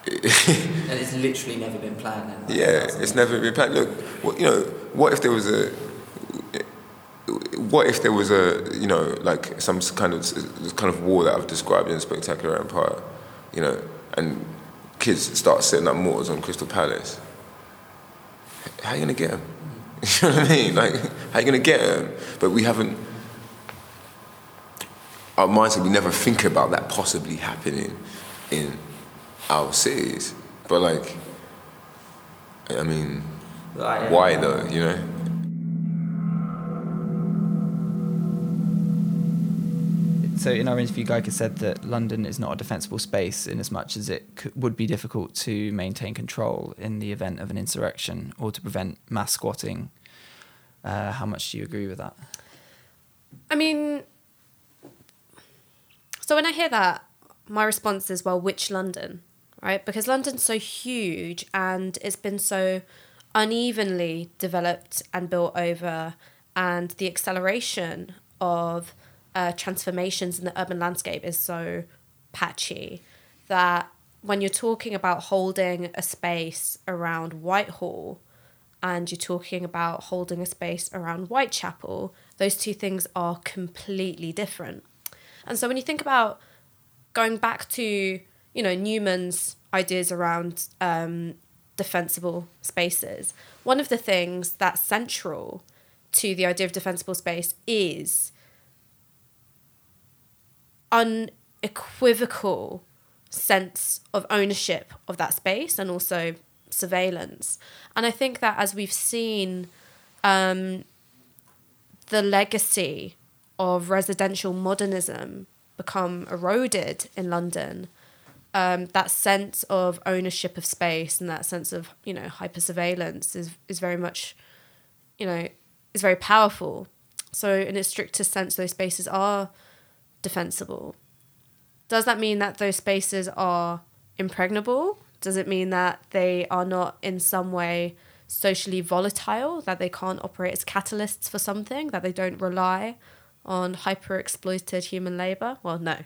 and it's literally never been planned. Yeah, it's never been planned. Look, what, you know, what if there was a, what if there was a, you know, like some kind of kind of war that I've described in Spectacular Empire, you know, and kids start setting up mortars on Crystal Palace. How are you gonna get them? [laughs] You know what I mean? Like, how are you gonna get them? But we haven't. Our mindset, we never think about that possibly happening in our cities. But like, I mean, Right, yeah. why though? You know? So in our interview, Gaika said that London is not a defensible space in as much as it c- would be difficult to maintain control in the event of an insurrection or to prevent mass squatting. Uh, how much do you agree with that? I mean, so when I hear that, my response is, well, which London, right? Because London's so huge and it's been so unevenly developed and built over, and the acceleration of uh, transformations in the urban landscape is so patchy that when you're talking about holding a space around Whitehall, and you're talking about holding a space around Whitechapel, those two things are completely different. And so when you think about going back to, you know, Newman's ideas around um, defensible spaces, one of the things that's central to the idea of defensible space is an unequivocal sense of ownership of that space and also surveillance. And I think that as we've seen um, the legacy of residential modernism become eroded in London, um, that sense of ownership of space and that sense of you know hyper surveillance is is very much, you know, is very powerful. So in its strictest sense, those spaces are defensible. Does that mean that those spaces are impregnable? Does it mean that they are not in some way socially volatile, that they can't operate as catalysts for something, that they don't rely on hyper exploited human labor. Well, no.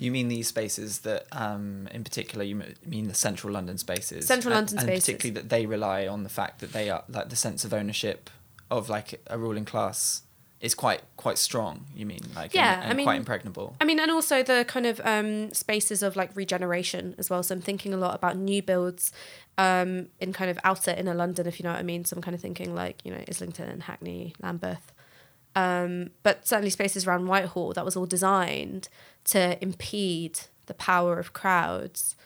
You mean these spaces that, um, in particular, you mean the central London spaces? Central and, London and spaces. particularly that they rely on the fact that they are like the sense of ownership of like a ruling class is quite quite strong. You mean like Yeah, and, I mean- quite impregnable. I mean, and also the kind of um, spaces of like regeneration as well. So I'm thinking a lot about new builds um, in kind of outer inner London, if you know what I mean. So I'm kind of thinking like, you know, Islington, Hackney, Lambeth. Um, but certainly spaces around Whitehall, that was all designed to impede the power of crowds.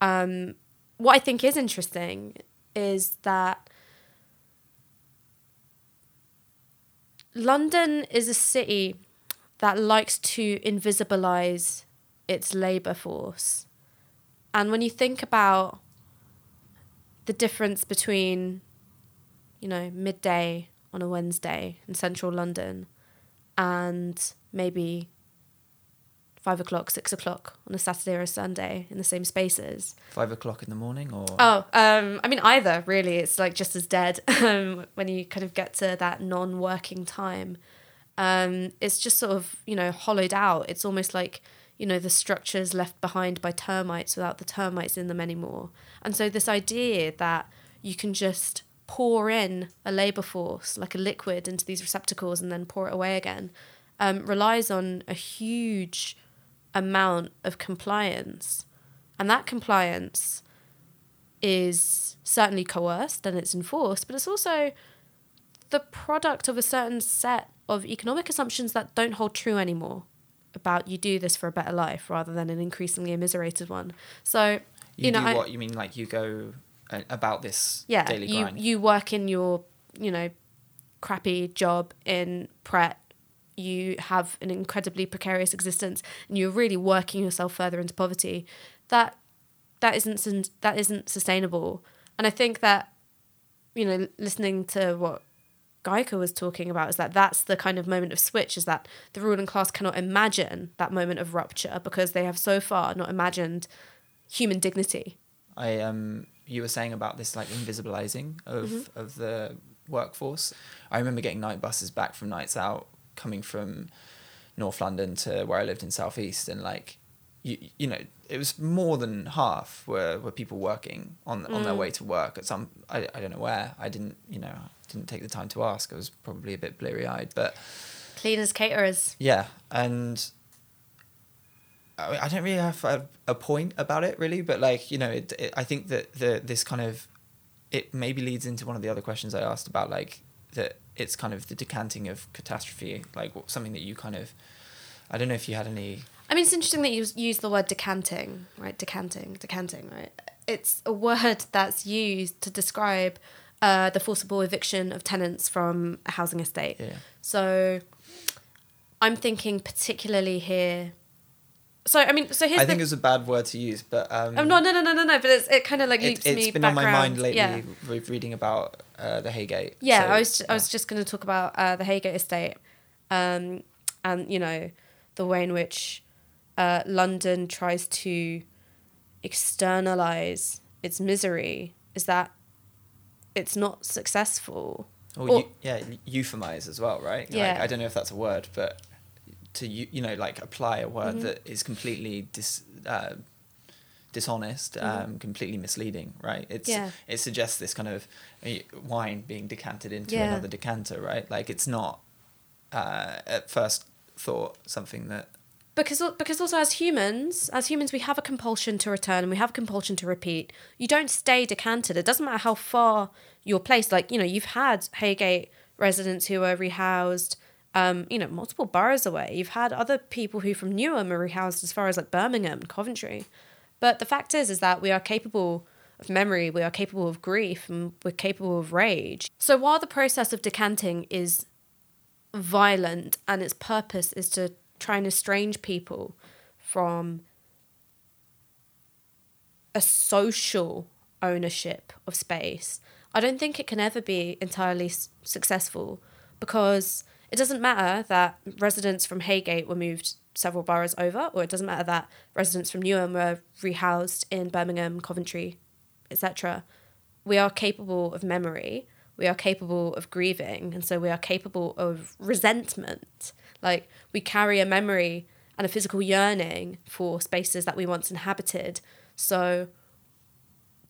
Um, what I think is interesting is that London is a city that likes to invisibilize its labor force. And when you think about the difference between, you know, midday on a Wednesday in central London and maybe five o'clock, six o'clock on a Saturday or a Sunday in the same spaces, Five o'clock in the morning, or Oh, um, I mean either really. It's like just as dead [laughs] um, when you kind of get to that non-working time. Um, it's just sort of you know hollowed out. It's almost like you know the structures left behind by termites without the termites in them anymore. And so this idea that you can just pour in a labor force like a liquid into these receptacles and then pour it away again um, relies on a huge amount of compliance. And that compliance is certainly coerced and it's enforced, but it's also the product of a certain set of economic assumptions that don't hold true anymore about you do this for a better life rather than an increasingly immiserated one. So, you, you, know, do I, what you mean? Like you go about this yeah, daily you grind. you work in your you know crappy job in Pret. You have an incredibly precarious existence, and you're really working yourself further into poverty. That that isn't that isn't sustainable. And I think that you know, listening to what Gaika was talking about is that that's the kind of moment of switch. Is that the ruling class cannot imagine that moment of rupture because they have so far not imagined human dignity. I um you were saying about this like invisibilizing of Mhm. of the workforce. I remember getting night buses back from nights out coming from North London to where I lived in Southeast and like you you know it was more than half were, were people working on on their Mm. way to work at some I, I don't know where I didn't you know didn't take the time to ask I was probably a bit bleary eyed but Cleaners, caterers. yeah, and I, I don't really have a, a point about it really, but like you know, it, it, I think that the this kind of it maybe leads into one of the other questions I asked about like that it's kind of the decanting of catastrophe, like something that you kind of I don't know if you had any I mean, it's interesting that you use the word decanting, right? Decanting, decanting, right? It's a word [laughs] that's used to describe uh, the forcible eviction of tenants from a housing estate. Yeah. So I'm thinking particularly here. So I mean, so here's I the. think it's a bad word to use, but um, oh no no no no no no! But it's, it kind of like it, loops it's me been background. on my mind lately Yeah. with reading about uh, the Heygate. Yeah, So, I was I was just going to talk about uh, the Heygate estate, um, and you know, the way in which uh, London tries to externalize its misery is that it's not successful. Or, Or- eu- yeah, euphemize as well, right? Like, Yeah. I don't know if that's a word, but to you, you know, like apply a word Mhm. that is completely dis, uh, dishonest, Mhm. um, completely misleading, right? It's Yeah. it suggests this kind of uh, wine being decanted into Yeah. another decanter, right? Like it's not uh, at first thought something that because because also as humans as humans we have a compulsion to return and we have a compulsion to repeat you don't stay decanted it doesn't matter how far you're placed like you know you've had Heygate residents who were rehoused um, you know multiple boroughs away. You've had other people who from newham are rehoused as far as like birmingham and coventry. But the fact is is that we are capable of memory we are capable of grief and we're capable of rage. So while the process of decanting is violent and its purpose is to try and estrange people from a social ownership of space, I don't think it can ever be entirely s- successful because it doesn't matter that residents from Heygate were moved several boroughs over, or it doesn't matter that residents from Newham were rehoused in Birmingham, Coventry, etc. we are capable of memory, we are capable of grieving, and so we are capable of resentment. Like we carry a memory and a physical yearning for spaces that we once inhabited. So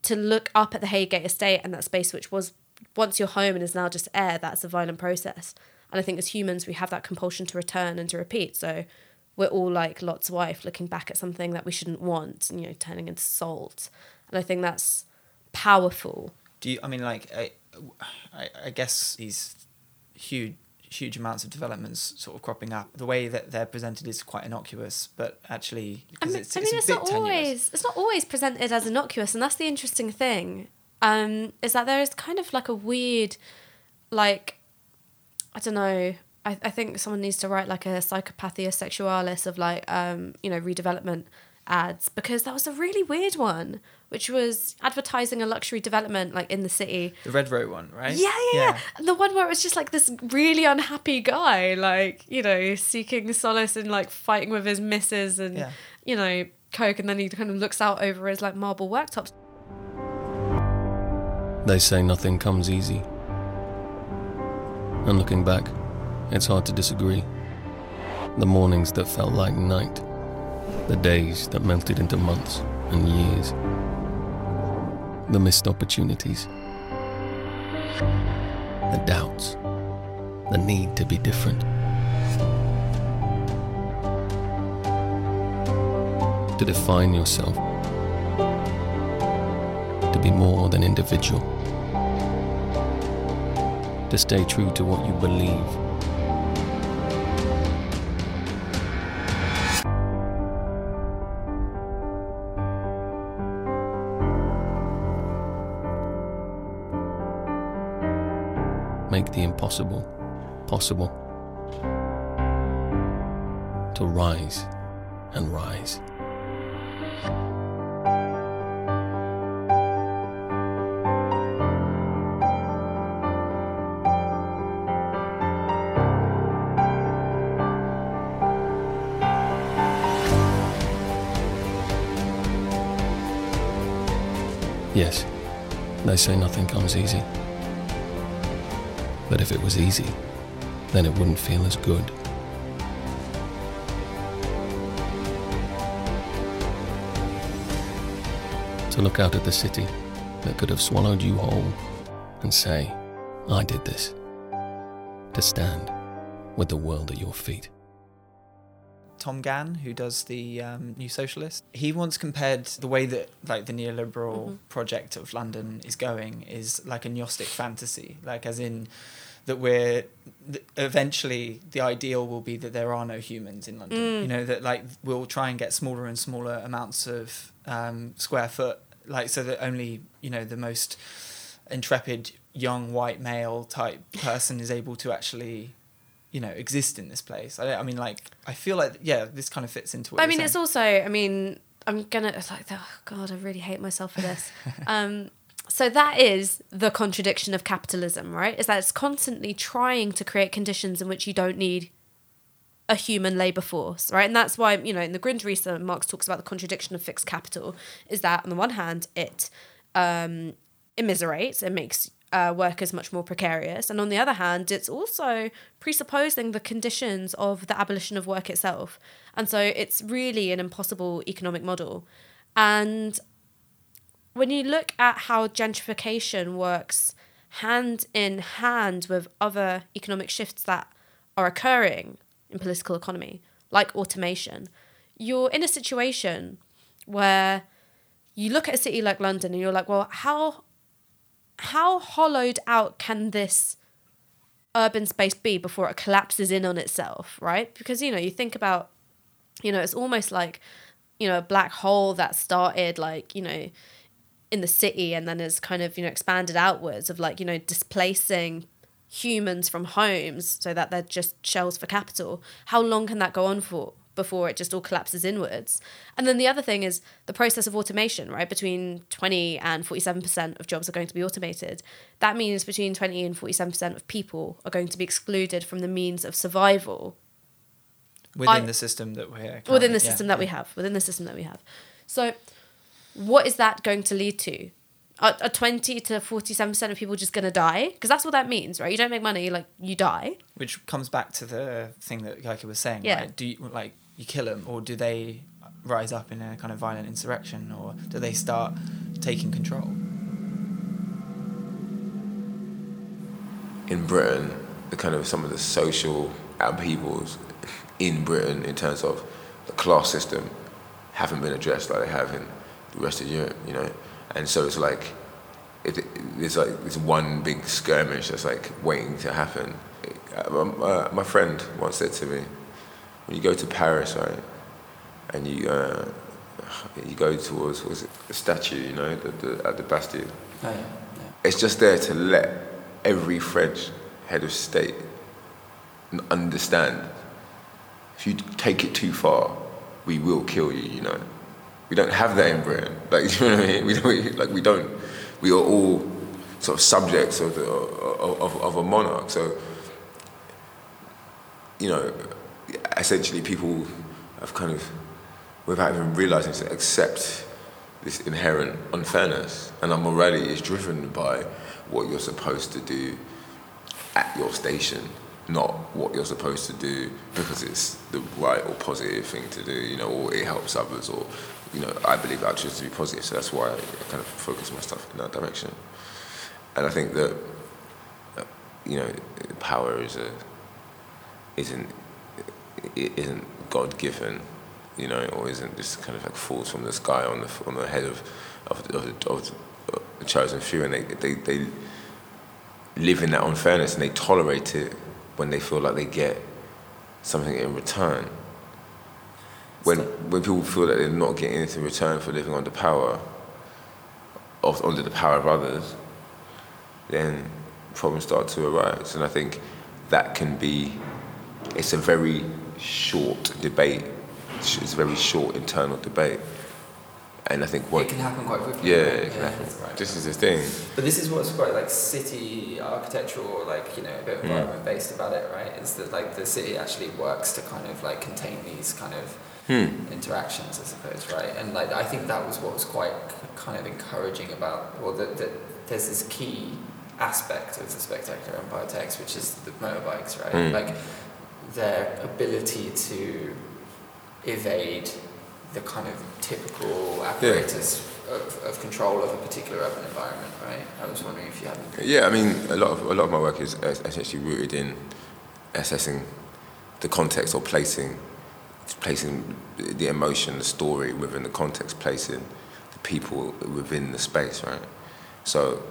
to look up at the Heygate estate and that space which was once your home and is now just air, that's a violent process. And I think as humans we have that compulsion to return and to repeat. So we're all like Lot's wife looking back at something that we shouldn't want and you know, turning into salt. And I think that's powerful. Do you? I mean, like, I, I, I guess these huge, huge amounts of developments sort of cropping up. The way that they're presented is quite innocuous, but actually, I mean, it's, I it's mean, it's bit not tenuous. always it's not always presented as innocuous, and that's the interesting thing. Um, is that there is kind of like a weird, like, I don't know. I, I think someone needs to write like a psychopathia sexualis of like um you know redevelopment ads because that was a really weird one, which was advertising a luxury development like in the city. The Redrow one, right? Yeah, yeah, yeah. And the one where it was just like this really unhappy guy, like, you know, seeking solace in like fighting with his missus and, Yeah. you know, coke. And then he kind of looks out over his like marble worktops. They say nothing comes easy. And looking back, it's hard to disagree. The mornings that felt like night, the days that melted into months and years, the missed opportunities, the doubts, the need to be different. To define yourself, to be more than individual to stay true to what you believe. Make the impossible possible. To rise and rise. They say nothing comes easy. But if it was easy, then it wouldn't feel as good. To look out at the city that could have swallowed you whole and say, I did this. To stand with the world at your feet. Tom Gann, who does the um, New Socialist, he once compared the way that like the neoliberal Mhm. project of London is going is like a gnostic fantasy, like as in that we're eventually the ideal will be that there are no humans in London. Mm. You know that like we'll try and get smaller and smaller amounts of um, square foot, like so that only you know the most intrepid young white male type person is able to actually you know exist in this place i, I mean like i feel like yeah this kind of fits into what I mean, saying. it's also, I mean, I'm gonna, it's like, oh God, I really hate myself for this. [laughs] um, so that is the contradiction of capitalism, right? Is that it's constantly trying to create conditions in which you don't need a human labor force, right? And that's why, you know, in the Grundrisse, Marx talks about the contradiction of fixed capital, is that on the one hand, it um, immiserates, it makes uh, workers much more precarious. And on the other hand, it's also presupposing the conditions of the abolition of work itself. And so it's really an impossible economic model. And when you look at how gentrification works hand in hand with other economic shifts that are occurring in political economy, like automation, you're in a situation where you look at a city like London and you're like, well, how how hollowed out can this urban space be before it collapses in on itself, right? Because you know, you think about, you know, it's almost like, you know, a black hole that started like, you know, in the city and then has kind of, you know, expanded outwards of like, you know, displacing humans from homes so that they're just shells for capital. How long can that go on for? Before it just all collapses inwards. And then the other thing is the process of automation, right? Between 20 and 47% of jobs are going to be automated. That means between 20 and 47% of people are going to be excluded from the means of survival within I- the system that we're within the yeah, system that we have, within the system that we have. So what is that going to lead to? are, are 20 to 47% of people just going to die? Because that's what that means, right? You don't make money, like you die. Which comes back to the thing that Gaika was saying. Yeah. Right? Do you, like you kill them, or do they rise up in a kind of violent insurrection, or do they start taking control? in Britain, the kind of some of the social upheavals in Britain in terms of the class system haven't been addressed like they have in the rest of Europe, you know. And so it's like it, it's like it's one big skirmish that's like waiting to happen. Uh, my friend once said to me, when you go to Paris, right, and you uh, you go towards was it the statue, you know, the, the, at the Bastille. Oh, yeah. It's just there to let every French head of state understand if you take it too far, we will kill you, you know. We don't have that in Britain. [laughs] Like, you know what I mean? We don't, like, we don't, we are all sort of subjects of, the, of, of, of a monarch. So, you know, essentially people have kind of, without even realizing, to accept this inherent unfairness. And our morality is driven by what you're supposed to do at your station, not what you're supposed to do because it's the right or positive thing to do, you know, or it helps others, or, you know, I believe altruism to be positive, so that's why I kind of focus my stuff in that direction. And I think that, you know, power is a, isn't, isn't God given, you know, or isn't just kind of like falls from the sky on the on the head of of, of, of the chosen few, and they, they they live in that unfairness and they tolerate it when they feel like they get something in return. When when people feel that they're not getting anything in return for living under power, of under the power of others, then problems start to arise. And I think that can be, it's a very short debate. It's a very short internal debate. And I think what. It can happen quite quickly. Yeah, right? it can Yeah, happen. right. This is the thing. But this is what's quite like city architectural, or like you know, a bit Mm. environment based about it, right? Is that like the city actually works to kind of like contain these kind of Hmm. interactions, I suppose, right? And like I think that was what was quite kind of encouraging about, well, that that there's this key aspect of the Spectacular Empire text, which is the motorbikes, right? Mm. Like their ability to evade the kind of typical apparatus of, of control of a particular urban environment, right? I was wondering if you had Yeah, I mean, a lot of a lot of my work is essentially rooted in assessing the context or placing placing the emotion, the story within the context, placing the people within the space, right? So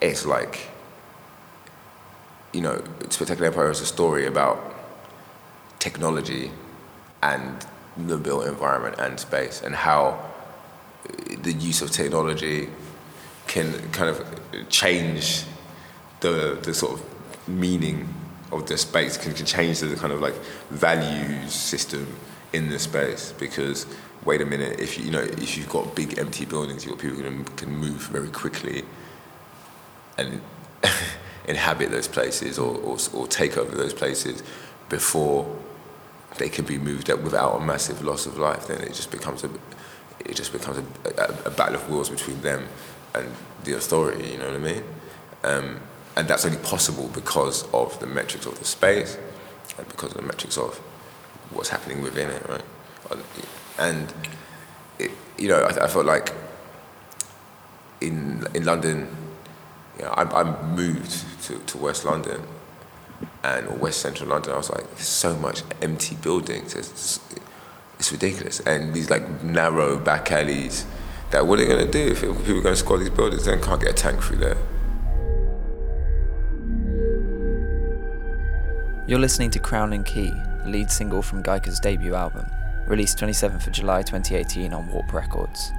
it's like you know, Spectacular Empire is a story about technology and the built environment and space and how the use of technology can kind of change the the sort of meaning of the space can, can change the kind of like values system in the space because wait a minute if you, you know if you've got big empty buildings you've got people who can move very quickly and [laughs] inhabit those places or, or, or take over those places before they can be moved up without a massive loss of life then it just becomes a it just becomes a, a, a battle of wills between them and the authority you know what I mean? Um, and that's only possible because of the metrics of the space and because of the metrics of what's happening within it right? And it, you know I, I felt like in in London you know, I, I moved to, to West London and West Central London. I was like, so much empty buildings. It's, it's ridiculous. And these like narrow back alleys. That what are they gonna do if people are gonna squat these buildings? Then can't get a tank through there. You're listening to Crown and Key, the lead single from Gaika's debut album, released 27th of July 2018 on Warp Records.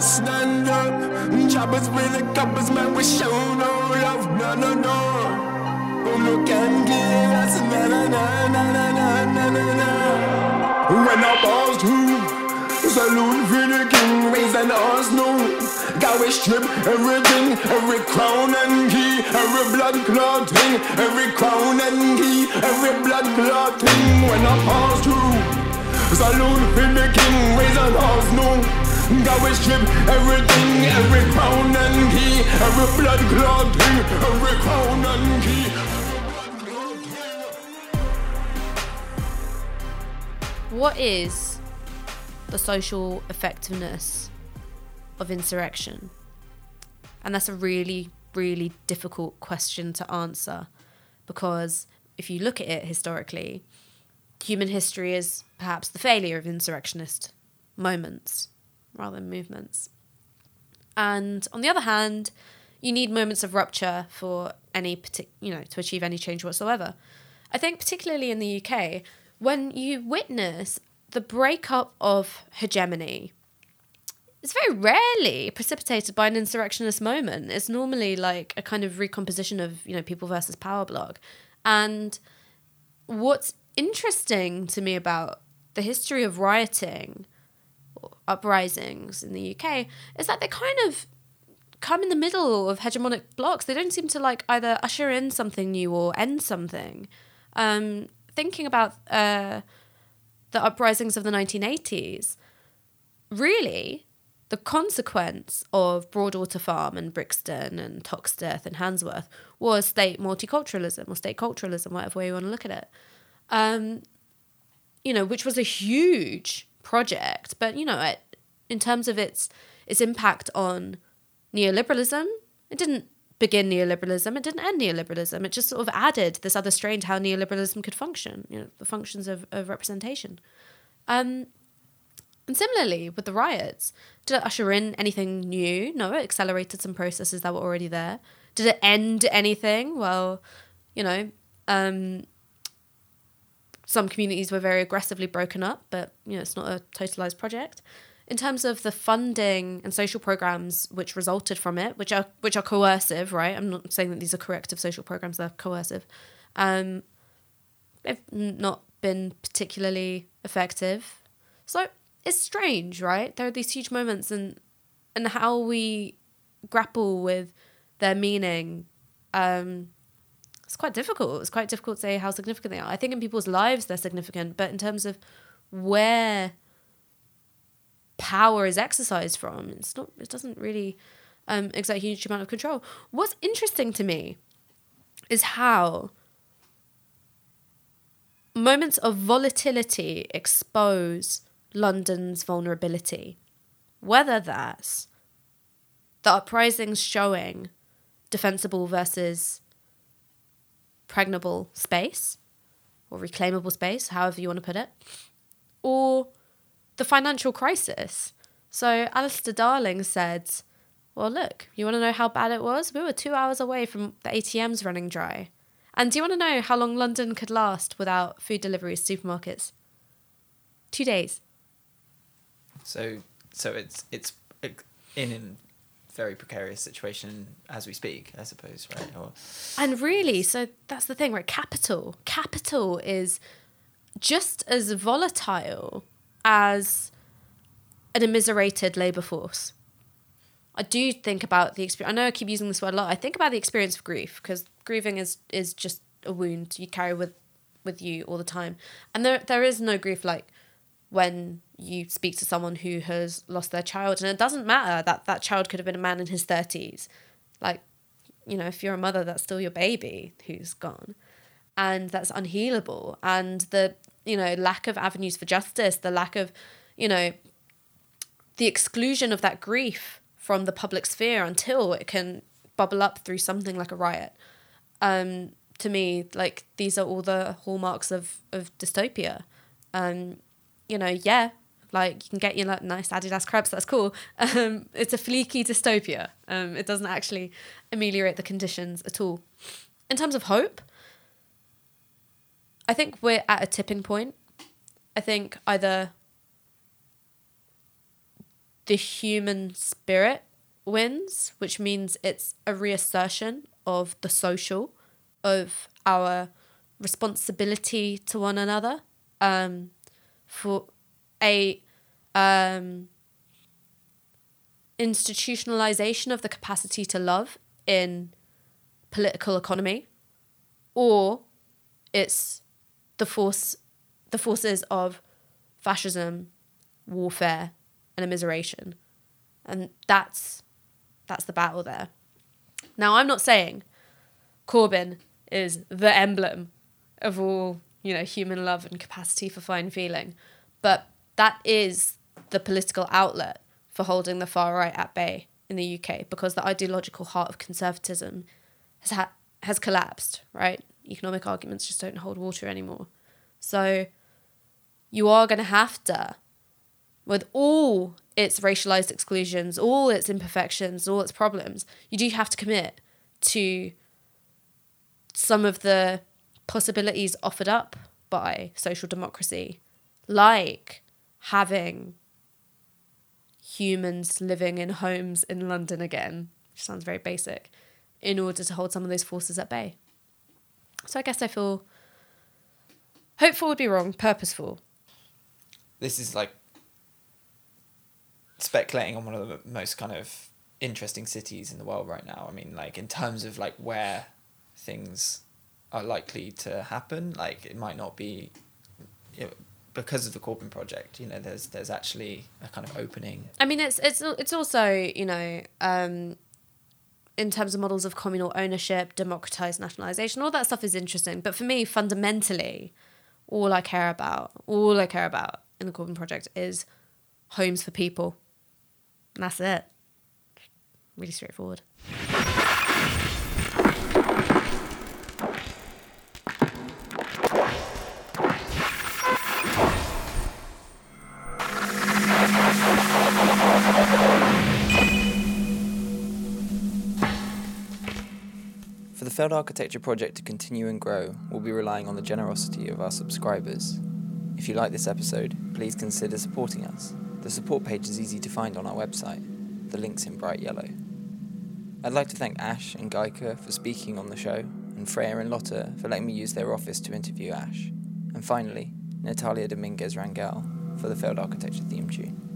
Must stand up. Choppers with the coppers, man, we show no love, no, no, no. Oh, look and kill us, na, na, na, na, na, na, na, na. When I pass through, salute for the king, raise an no. Got we strip everything, every crown and key, every blood clot thing, every crown and key, every blood clot thing. When I pass through. Salute for the king, raise an no We strip everything, every and key Every blood clot thing, every and key What is the social effectiveness of insurrection? And that's a really, really difficult question to answer because if you look at it historically, human history is perhaps the failure of insurrectionist moments rather than movements. And on the other hand, you need moments of rupture for any partic- you know to achieve any change whatsoever. I think particularly in the UK, when you witness the breakup of hegemony, it's very rarely precipitated by an insurrectionist moment. It's normally like a kind of recomposition of you know people versus power bloc, and what's interesting to me about the history of rioting uprisings in the UK is that they kind of come in the middle of hegemonic blocs. They don't seem to like either usher in something new or end something. Um, thinking about uh, the uprisings of the 1980s, really, the consequence of Broadwater Farm and Brixton and Toxteth and Handsworth was state multiculturalism or state culturalism, whatever way you want to look at it. Um, you know, which was a huge project, but you know, it, in terms of its its impact on neoliberalism, it didn't begin neoliberalism. It didn't end neoliberalism. It just sort of added this other strain to how neoliberalism could function. You know, the functions of, of representation. Um, and similarly with the riots, did it usher in anything new? No, it accelerated some processes that were already there. Did it end anything? Well, you know, um, some communities were very aggressively broken up, but you know it's not a totalized project. In terms of the funding and social programs which resulted from it, which are which are coercive, right? I'm not saying that these are corrective social programs; they're coercive. Um, they've not been particularly effective, so it's strange, right? There are these huge moments, and and how we grapple with their meaning. Um, it's quite difficult. It's quite difficult to say how significant they are. I think in people's lives they're significant, but in terms of where power is exercised from, it's not. It doesn't really um, exert a huge amount of control. What's interesting to me is how moments of volatility expose London's vulnerability, whether that's the uprisings showing defensible versus pregnable space or reclaimable space, however you want to put it, or the financial crisis. So Alistair Darling said, Well, look, you want to know how bad it was? We were two hours away from the ATMs running dry. And do you want to know how long London could last without food deliveries, supermarkets? Two days. So, so it's it's in a very precarious situation as we speak, I suppose, right? Or And really, so that's the thing, right? Capital. Capital is just as volatile as an immiserated labour force. I do think about the experience. I know I keep using this word a lot. I think about the experience of grief because grieving is is just a wound you carry with with you all the time, and there there is no grief like when you speak to someone who has lost their child, and it doesn't matter that that child could have been a man in his thirties, like you know if you're a mother, that's still your baby who's gone, and that's unhealable, and the you know lack of avenues for justice, the lack of you know the exclusion of that grief from the public sphere until it can bubble up through something like a riot. Um, to me, like these are all the hallmarks of of dystopia. Um, you know, yeah, like you can get your like nice Adidas crepes, that's cool. [laughs] Um, it's a fleeky dystopia. Um, it doesn't actually ameliorate the conditions at all. In terms of hope, I think we're at a tipping point. I think either the human spirit wins, which means it's a reassertion of the social, of our responsibility to one another, um, for a um, institutionalization of the capacity to love in political economy, or it's the force, the forces of fascism, warfare, and immiseration, and that's that's the battle there. Now, I'm not saying Corbyn is the emblem of all you know human love and capacity for fine feeling, but that is the political outlet for holding the far right at bay in the UK because the ideological heart of conservatism has ha- has collapsed, right? Economic arguments just don't hold water anymore. So you are going to have to with all its racialized exclusions, all its imperfections, all its problems, you do have to commit to some of the possibilities offered up by social democracy, like having humans living in homes in London again, which sounds very basic, in order to hold some of those forces at bay. So I guess I feel hopeful would be wrong, purposeful. This is like speculating on one of the most kind of interesting cities in the world right now. I mean, like in terms of like where things are likely to happen, like it might not be you know, because of the Corbyn project. You know, there's there's actually a kind of opening. I mean, it's it's it's also you know. Um, in terms of models of communal ownership, democratized nationalization, all that stuff is interesting. But for me, fundamentally, all I care about, all I care about in the Corbyn project is homes for people. And that's it. Really straightforward. Failed Architecture project to continue and grow, we'll be relying on the generosity of our subscribers. If you like this episode, please consider supporting us. The support page is easy to find on our website. The link's in bright yellow. I'd like to thank Ash and Gaika for speaking on the show, and Freya and Lotta for letting me use their office to interview Ash. And finally, Natalia Dominguez Rangel for the Failed Architecture theme tune.